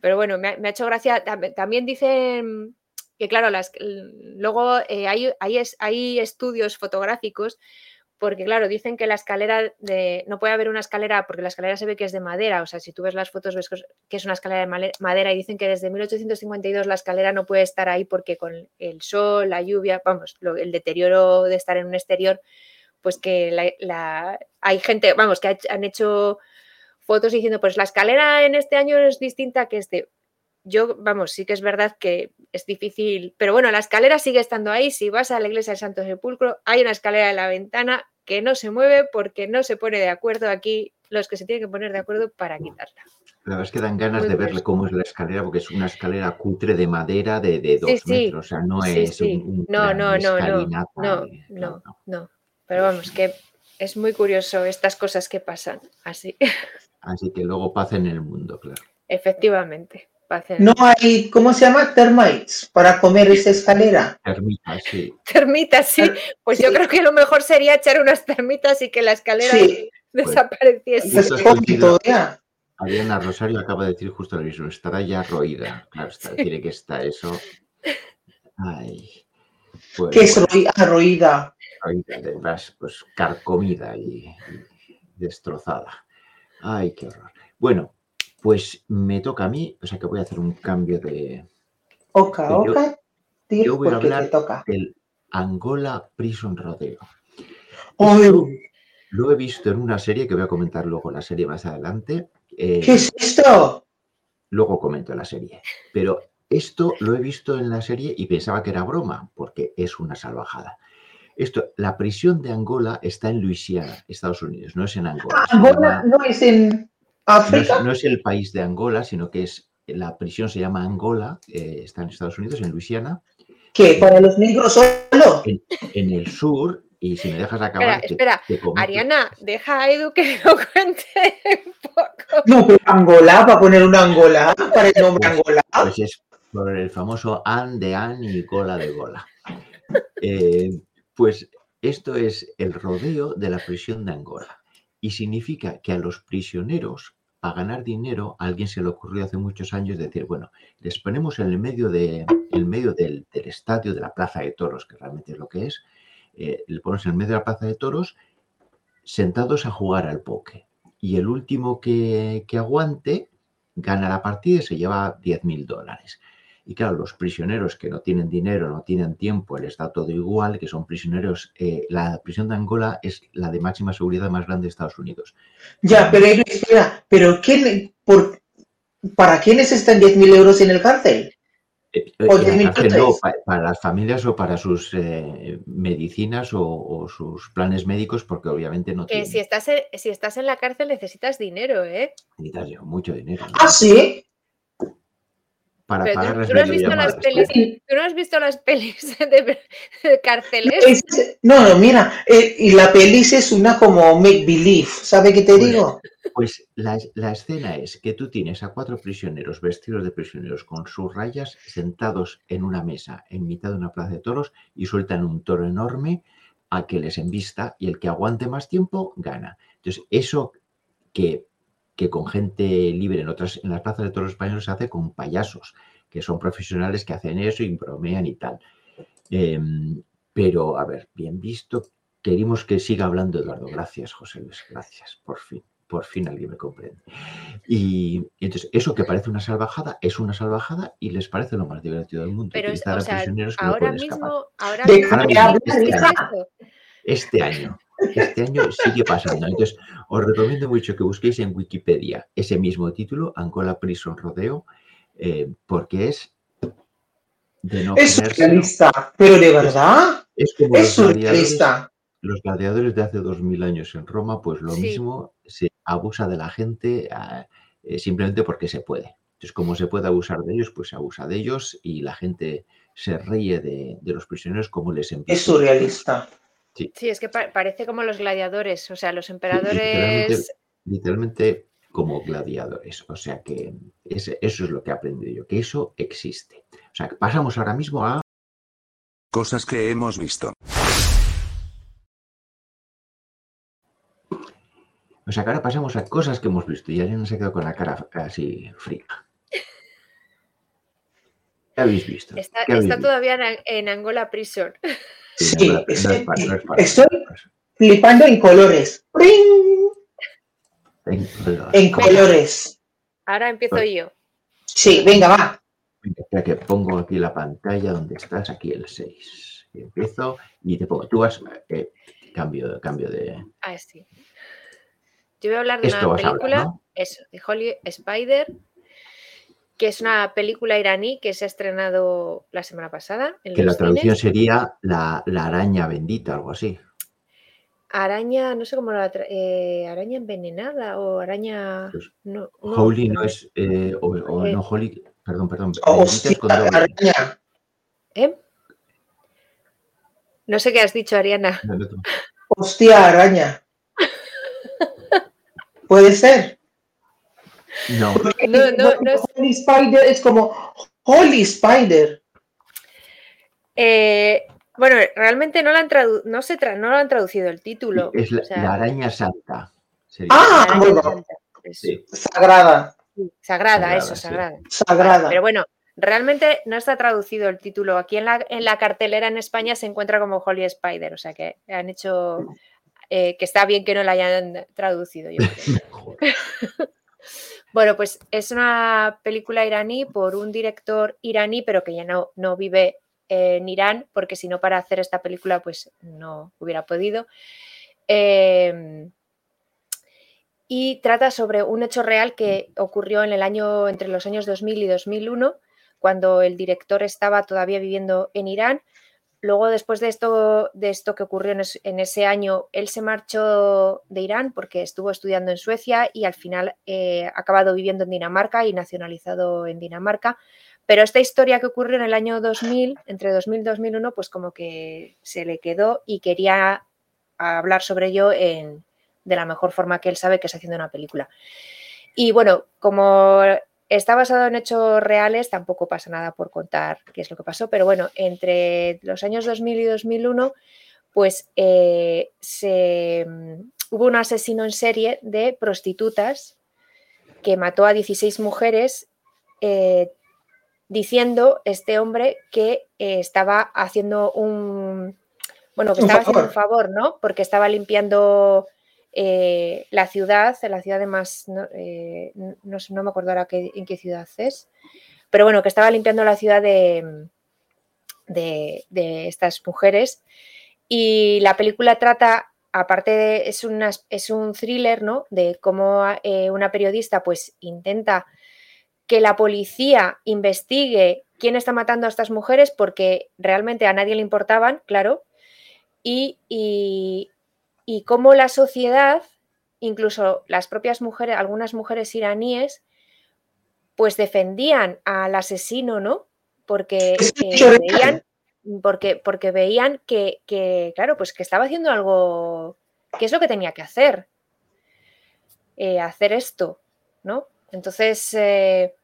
Pero bueno, me ha, hecho gracia. tam- También dicen que, claro, las, luego eh, hay, hay estudios fotográficos, porque, claro, dicen que la escalera de. No puede haber una escalera, porque la escalera se ve que es de madera. O sea, si tú ves las fotos, ves que es- una escalera de madera, y dicen que desde 1852 la escalera no puede estar ahí porque con el sol, la lluvia, vamos, el deterioro de estar en un exterior, pues que la- hay gente, vamos, que han hecho fotos diciendo, pues la escalera en este año es distinta que este. Yo, vamos, sí que es verdad que es difícil, pero bueno, la escalera sigue estando ahí. Si vas a la iglesia del Santo Sepulcro, hay una escalera en la ventana que no se mueve porque no se pone de acuerdo aquí los que se tienen que poner de acuerdo para quitarla. La verdad es que dan ganas Muy de verle cómo es la escalera, porque es una escalera cutre de madera de, de dos sí. metros. O sea, no Sí, es un, un No, no, no, no, no, de- no, no. Pero vamos, que es muy curioso estas cosas que pasan así, Así que luego paz en el mundo, claro. efectivamente. No hay, ¿cómo se llama? Termites para comer esa escalera. Termitas, sí. Termitas, sí. Pues yo creo que lo mejor sería echar unas termitas y que la escalera Sí. desapareciese. Pues- Es cómico, ya. Adriana Rosario acaba de decir justo lo mismo, estará ya roída. Claro, está, tiene que estar eso. Ay. Pues, Que es roi- arroída. roída, además, pues carcomida y, y destrozada. Ay, qué horror. Bueno, pues me toca a mí, o sea que voy a hacer un cambio de... Oca, Yo- oca, tío, yo voy a porque te hablar toca. del Angola Prison Rodeo. Lo he visto en una serie que voy a comentar luego la serie más adelante. eh, ¿Qué es esto? luego comento la serie. Pero esto lo he visto en la serie y pensaba que era broma, porque es una salvajada. Esto, la prisión de Angola está en Luisiana, Estados Unidos, no es en Angola. Angola llama- no es en África. no es el país de Angola, sino que es la prisión se llama Angola, eh, está en Estados Unidos, en Luisiana, ¿Qué? ¿Para los negros solo? en el sur. Y si me dejas Espera, acabar, te- espera. te comento. Ariana, deja a Edu que lo cuente un poco. No, pero Angola, para poner una Angola, para el nombre Angola. Pues es por el famoso an de an y cola de gola. Eh, pues esto es el rodeo de la prisión de Angola. Y significa que a los prisioneros, ganar dinero, a alguien se le ocurrió hace muchos años decir, bueno, les ponemos en el medio, de, en medio del, del estadio, de la plaza de toros, que realmente es lo que es, eh, le ponemos en el medio de la plaza de toros, sentados a jugar al poke. Y el último que, que aguante gana la partida y se lleva 10 mil dólares. Y claro, los prisioneros que no tienen dinero, no tienen tiempo, les da todo igual, que son prisioneros. eh, la prisión de Angola es la de máxima seguridad más grande de Estados Unidos. Ya, pero espera, ¿pero quién, por, para quiénes están 10.000 euros en el cárcel? Eh, O eh, la 10.000 cárcel no, para las familias o para sus eh, medicinas o, o sus planes médicos, porque obviamente no Que tienen si estás, en, si estás en la cárcel necesitas dinero, ¿eh? necesitas mucho dinero ¿no? Ah, sí. Para Pero pagar tú, las tú no has visto las videollamadas. pelis, tú no has visto las pelis de, de cárceles. Es- no, no, mira, eh, y la pelis es una como make believe, ¿sabe qué te Bueno. digo? Pues la, la escena es que tú tienes a cuatro prisioneros vestidos de prisioneros con sus rayas sentados en una mesa en mitad de una plaza de toros y sueltan un toro enorme a que les embista y el que aguante más tiempo gana. Entonces, eso que, que con gente libre en otras en las plazas de toros españoles se hace con payasos, que son profesionales que hacen eso y bromean y tal. Em, pero, a ver, bien visto, queremos que siga hablando Eduardo. Gracias, José Luis, gracias, por fin por fin alguien me comprende. Y, y entonces, eso que parece una salvajada, es una salvajada y les parece lo más divertido del mundo. Pero es- o a sea, prisioneros que no ahora mismo, ahora ¿De mismo. Este año, este año sigue pasando. Entonces, os recomiendo mucho que busquéis en Wikipedia ese mismo título, Angola Prison Rodeo, eh, porque es de no Es surrealista, pero de verdad, Es como es los gladiadores, surrealista. los gladiadores de hace dos mil años en Roma, pues lo Sí. mismo, se abusa de la gente ah, eh, simplemente porque se puede. Entonces, como se puede abusar de ellos, pues se abusa de ellos y la gente se ríe de, de los prisioneros como les Es empieza. surrealista. Sí, es que pa- parece como los gladiadores, o sea, los emperadores. literalmente como gladiadores. O sea que eso es lo que he aprendido yo, que eso existe. O sea, que pasamos ahora mismo a Cosas que hemos visto. O sea, que ahora pasamos a cosas que hemos visto y alguien se ha quedado con la cara así fría. ¿Qué habéis visto? Está, ¿Qué habéis está visto? todavía en, en Angola Prison. Sí, no, no es- no es estoy- Flipando en colores. ¡Pring! en- colores. Ahora empiezo yo. Sí, venga, va. Espera que pongo aquí la pantalla donde estás, aquí el 6. Empiezo y te pongo. Tú vas. eh, cambio, cambio de. Ah, sí. Yo voy a hablar de Esto una vas a hablar, película, ¿no? eso, de Holy Spider, que es una película iraní que se ha estrenado la semana pasada en Que la traducción cines. sería la, la araña bendita, algo así. Araña, no sé cómo la eh, araña envenenada o araña. Pues, No, no, Holy no es. eh, o o Eh. no, Holy. Perdón, perdón. Oh, es hostia, con doble. araña. ¿eh? No sé qué has dicho, Ariana. No, no, no. Hostia, araña. Puede ser. No, No, no, no es- Holy Spider es como Holy Spider. Eh, bueno, realmente no, la han tradu- no, se tra- no lo han traducido el título. es la, o sea, la araña santa. sería. Ah, araña bueno. santa. Sí. Sagrada. Sí, Sagrada, Sagrada, eso, sí. sagrada. Sagrada. Pero bueno, realmente no está traducido el título. Aquí en la, en la cartelera en España se encuentra como Holy Spider, o sea que han hecho. eh, que está bien que no la hayan traducido. Yo bueno, pues es una película iraní por un director iraní, pero que ya no, no vive en Irán, porque si no para hacer esta película pues no hubiera podido. Em, y trata sobre un hecho real que ocurrió en el año entre los años 2000 y 2001, cuando el director estaba todavía viviendo en Irán. Luego, después de esto, de esto que ocurrió en, ese año, él se marchó de Irán porque estuvo estudiando en Suecia y al final eh, ha acabado viviendo en Dinamarca y nacionalizado en Dinamarca. Pero esta historia que ocurrió en el año 2000, entre 2000 y 2001, pues como que se le quedó y quería hablar sobre ello en, de la mejor forma que él sabe, que es haciendo una película. Y bueno, como está basado en hechos reales, tampoco pasa nada por contar qué es lo que pasó, pero bueno, entre los años 2000 y 2001, pues eh, se, mm, hubo un asesino en serie de prostitutas que mató a 16 mujeres eh, diciendo este hombre que eh, estaba haciendo un, bueno, que estaba haciendo un favor, ¿no? Porque estaba limpiando eh, la ciudad, la ciudad de más, no, eh, no, me acuerdo ahora en qué ciudad es, pero bueno, que estaba limpiando la ciudad de, de, estas mujeres. Y la película trata, aparte de, es, una, es un thriller, ¿no? De cómo eh, una periodista pues intenta que la policía investigue quién está matando a estas mujeres porque realmente a nadie le importaban, claro, y cómo la sociedad, incluso las propias mujeres, algunas mujeres iraníes, pues defendían al asesino, ¿no? Porque eh, veían, porque, porque veían que, claro, pues que estaba haciendo algo, que es lo que tenía que hacer, eh, hacer esto, ¿no? Entonces, eh,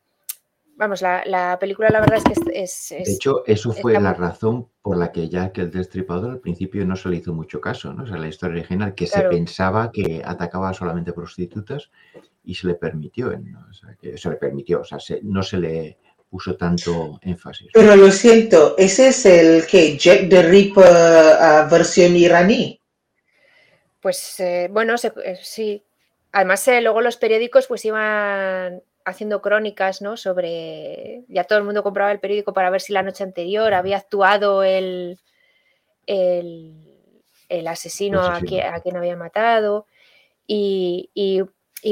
vamos, la, película la verdad es que es... de hecho, eso fue la razón por la que ya que el Destripador al principio no se le hizo mucho caso, ¿no? O sea, la historia original, que se pensaba que atacaba solamente prostitutas y se le permitió, O sea, que se le permitió, o sea, no se le puso tanto énfasis. Pero lo siento, ese es el que Jack the Ripper uh, versión iraní. Pues eh, bueno, eh, sí. Además, eh, luego los periódicos pues iban haciendo crónicas, ¿no? Sobre. Ya todo el mundo compraba el periódico para ver si la noche anterior había actuado el, el, asesino, A, quien, había matado. Y,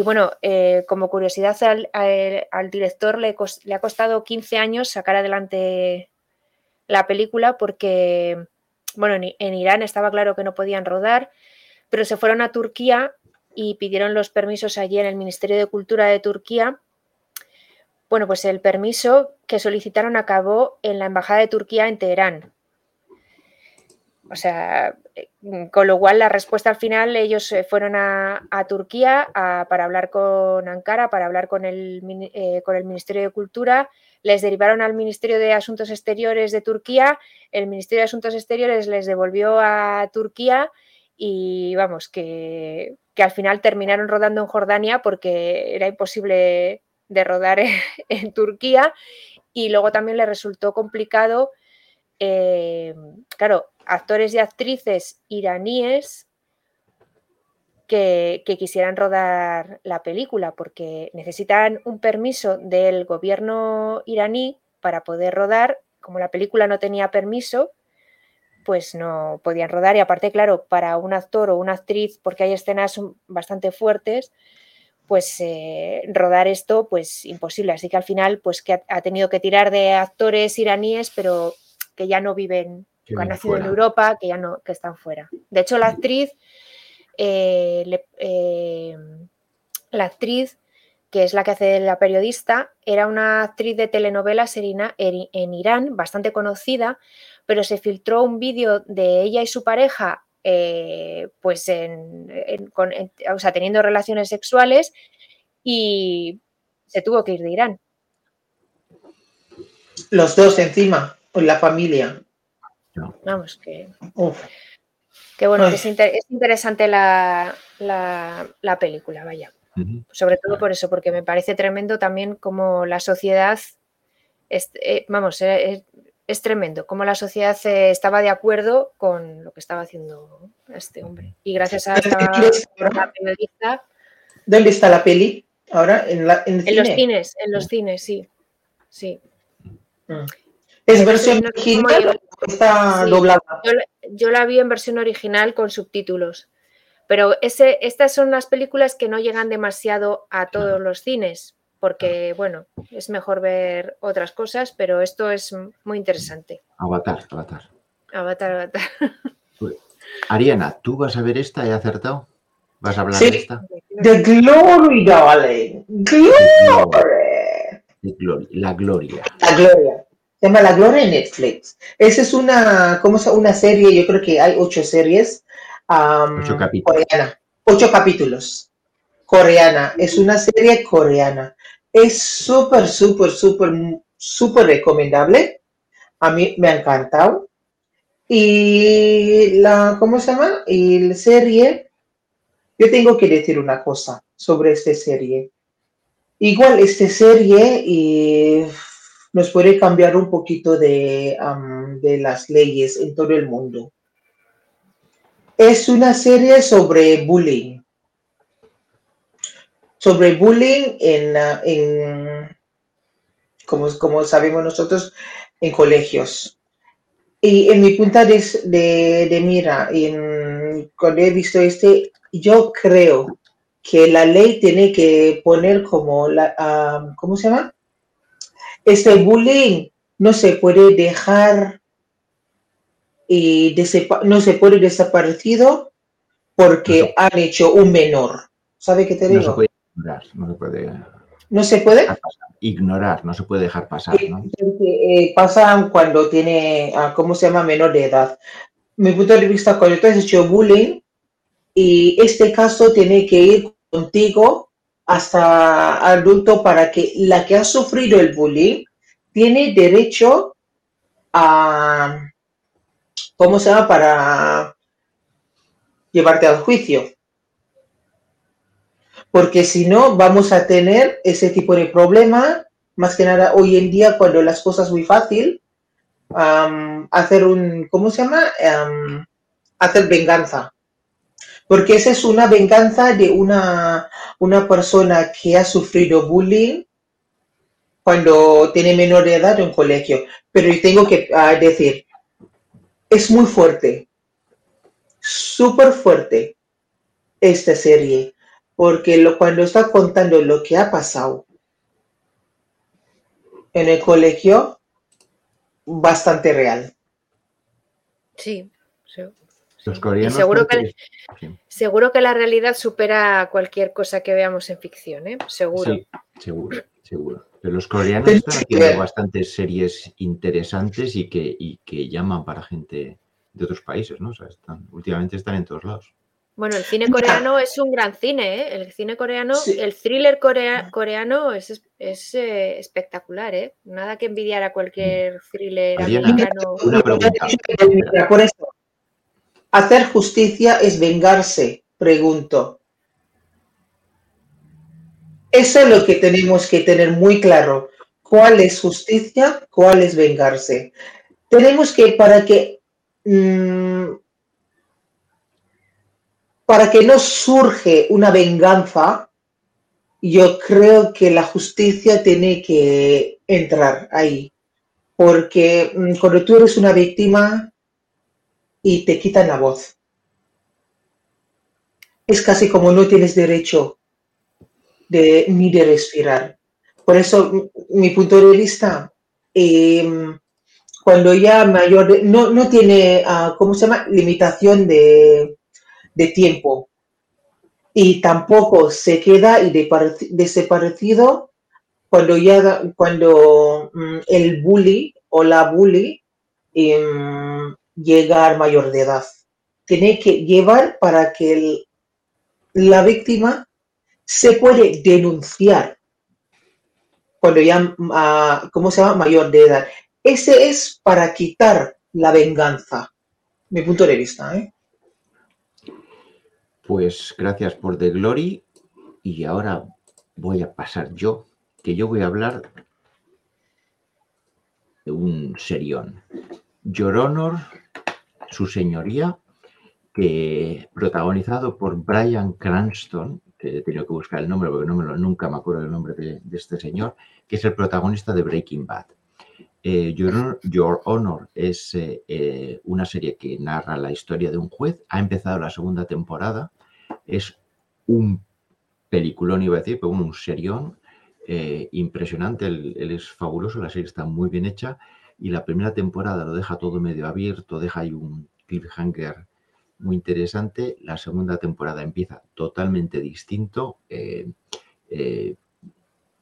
bueno, eh, como curiosidad, al, director le, le, ha costado 15 años sacar adelante la película porque, bueno, en, en Irán estaba claro que no podían rodar, pero se fueron a Turquía y pidieron los permisos allí en el Ministerio de Cultura de Turquía bueno, pues el permiso que solicitaron acabó en la Embajada de Turquía en Teherán. O sea, eh, con lo cual la respuesta al final, ellos eh, fueron a, Turquía para hablar con Ankara, para hablar con el, eh, con el Ministerio de Cultura, les derivaron al Ministerio de Asuntos Exteriores de Turquía, el Ministerio de Asuntos Exteriores les devolvió a Turquía y vamos, que, que al final terminaron rodando en Jordania porque era imposible de rodar en, Turquía y luego también le resultó complicado, eh, claro, actores y actrices iraníes que, quisieran rodar la película porque necesitan un permiso del gobierno iraní para poder rodar, como la película no tenía permiso, pues no podían rodar. Y aparte, claro, para un actor o una actriz, porque hay escenas bastante fuertes, pues eh, rodar esto, pues imposible. Así que al final, pues que ha, tenido que tirar de actores iraníes, pero que ya no viven, que, han nacido en Europa, que ya no, que están fuera. De hecho, la actriz, eh, eh, la actriz que es la que hace la periodista, era una actriz de telenovelas en Irán, bastante conocida, pero se filtró un vídeo de ella y su pareja eh, pues en, o sea, teniendo relaciones sexuales y se tuvo que ir de Irán. Los dos encima, con la familia. Vamos, que... Que bueno, es, interesante la, película, vaya. Sobre todo por eso, porque me parece tremendo también como la sociedad, eh, vamos, eh, es tremendo, como la sociedad eh, estaba de acuerdo con lo que estaba haciendo este hombre. Y gracias a esta la periodista... ¿Dónde está la peli? Ahora, en, la, en, los cines, en los cines, sí. sí. Mm. ¿Es versión original o está doblada? Yo, la vi en versión original con subtítulos. Pero ese, estas son las películas que no llegan demasiado a todos los cines, porque, bueno, es mejor ver otras cosas, pero esto es muy interesante. Avatar, Avatar. Avatar, Avatar. Pues, Ariana, ¿tú vas a ver esta? ¿He acertado? ¿Vas a hablar de esta? The Glory, darling. Glory. glory. La gloria. La gloria. Se llama La Gloria en Netflix. Esa es una, ¿cómo se Una serie, yo creo que hay ocho series. ocho capítulos. Coreana. Ocho capítulos. Coreana. Es una serie coreana. Es súper, súper, súper, súper recomendable. A mí me ha encantado. Y la, ¿cómo se llama? Y la serie, yo tengo que decir una cosa sobre esta serie. Igual esta serie nos puede cambiar un poquito de, de las leyes en todo el mundo. Es una serie sobre bullying sobre bullying en, en como, como sabemos nosotros, en colegios. Y en mi punta de, de, mira, en, cuando he visto este, yo creo que la ley tiene que poner como, la, ah, ¿cómo se llama? Este bullying no se puede dejar y no se puede desaparecido porque han hecho un menor. ¿Sabe qué te digo? no se puede. ¿No se puede? Ignorar, no se puede dejar pasar. ¿no? Eh, pasan cuando tiene, ah, ¿cómo se llama? Menor de edad. Mi punto de vista, cuando tú has hecho bullying, y este caso tiene que ir contigo hasta adulto para que la que ha sufrido el bullying tiene derecho a, ¿cómo se llama? Para llevarte al juicio porque si no vamos a tener ese tipo de problema, más que nada hoy en día cuando las cosas muy fácil, hacer un, ¿cómo se llama? hacer venganza. Porque esa es una venganza de una, una persona que ha sufrido bullying cuando tiene menor de edad en colegio. Pero yo tengo que ah, decir, es muy fuerte, súper fuerte esta serie porque lo, cuando está contando lo que ha pasado en el colegio, bastante real. Sí, sí. Los coreanos seguro, que, seguro que la realidad supera cualquier cosa que veamos en ficción, ¿eh? Seguro. Sí, seguro, seguro. Pero los coreanos están haciendo bastantes series interesantes y que, y que llaman para gente de otros países, ¿no? O sea, están, últimamente están en todos lados. Bueno, el cine coreano es un gran cine, ¿eh? El cine coreano, el thriller coreano es, eh, espectacular, ¿eh? Nada que envidiar a cualquier thriller americano. Por eso, hacer justicia es vengarse, pregunto. Eso es lo que tenemos que tener muy claro. ¿Cuál es justicia? ¿Cuál es vengarse? Tenemos que, para que mm, para que no surge una venganza, yo creo que la justicia tiene que entrar ahí. Porque mm, cuando tú eres una víctima y te quitan la voz, es casi como no tienes derecho de, ni de respirar. Por eso, mm, mi punto de vista, em, cuando ya mayor, no, no tiene, uh, ¿cómo se llama? Limitación de, de tiempo. Y tampoco se queda y desaparecido cuando ya cuando mm, el bully o la bully em, llega al mayor de edad. Tiene que llevar para que la víctima se puede denunciar cuando ya, uh, ¿cómo se llama? Mayor de edad. Ese es para quitar la venganza, mi punto de vista. ¿eh? Pues gracias por The Glory y ahora voy a pasar yo, que yo voy a hablar un serión. Your Honor, su señoría, que protagonizado por Brian Cranston, que he tenido que buscar el nombre porque nunca me acuerdo del nombre de, este señor, que es el protagonista de Breaking Bad. Eh, Your, Honor, es eh, eh, una serie que narra la historia de un juez. Ha empezado la segunda temporada. Es un peliculón, iba a decir, pero un serión impresionante. Él, él, es fabuloso, la serie está muy bien hecha. Y la primera temporada lo deja todo medio abierto, deja ahí un cliffhanger muy interesante. La segunda temporada empieza totalmente distinto. Eh, eh,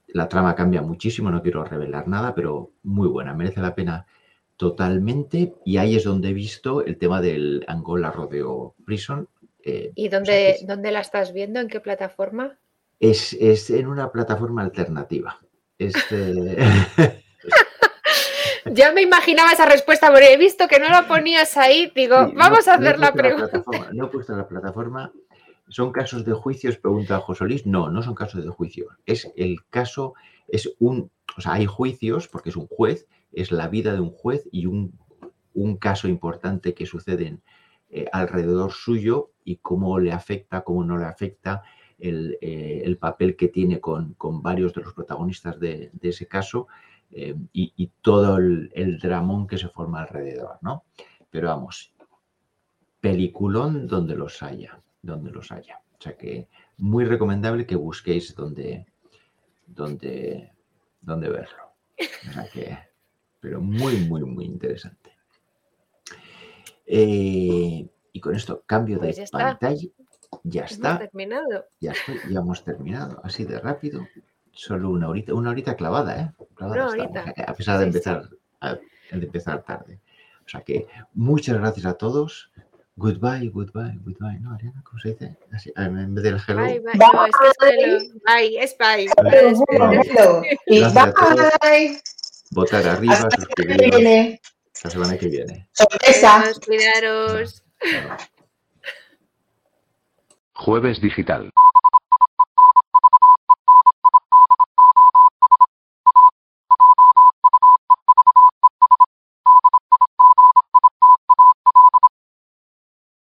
la trama cambia muchísimo, no quiero revelar nada, pero muy buena, merece la pena totalmente. Y ahí es donde he visto el tema del Angola Rodeo Prison. Eh, ¿Y dónde, dónde, la estás viendo? ¿En qué plataforma? Es, en una plataforma alternativa. Este... Ya me imaginaba esa respuesta, porque he visto que no la ponías ahí. Digo, vamos a hacer la pregunta. no he puesto la plataforma. ¿Son casos de juicios? Pregunta José Luis. No, no son casos de juicio. Es el caso, es un, o sea, hay juicios porque es un juez, es la vida de un juez y un, caso importante que sucede eh, alrededor suyo y cómo le afecta, cómo no le afecta el, eh, papel que tiene con, varios de los protagonistas de, de ese caso eh, y, todo el, dramón que se forma alrededor, ¿no? Pero vamos, peliculón donde los haya, donde los haya. O sea que muy recomendable que busquéis donde, donde, donde verlo. O sea que, pero muy, muy, muy interesante. Eh, y con esto, cambio de pues pantalla. Ya está. terminado. Ya, ya hemos terminado. Así de rápido. Solo una horita, una horita clavada, ¿eh? ¿eh? a pesar de empezar, de empezar tarde. O sea que muchas gracias a todos. Goodbye, goodbye, goodbye. No, Ariana, ¿cómo se dice? Así, en vez del hello. Bye, bye. No, es hello. Bye, es bye. Bye. bye. Votar arriba, suscribiros. La semana que viene. Sorpresa. Cuidaros. Jueves digital.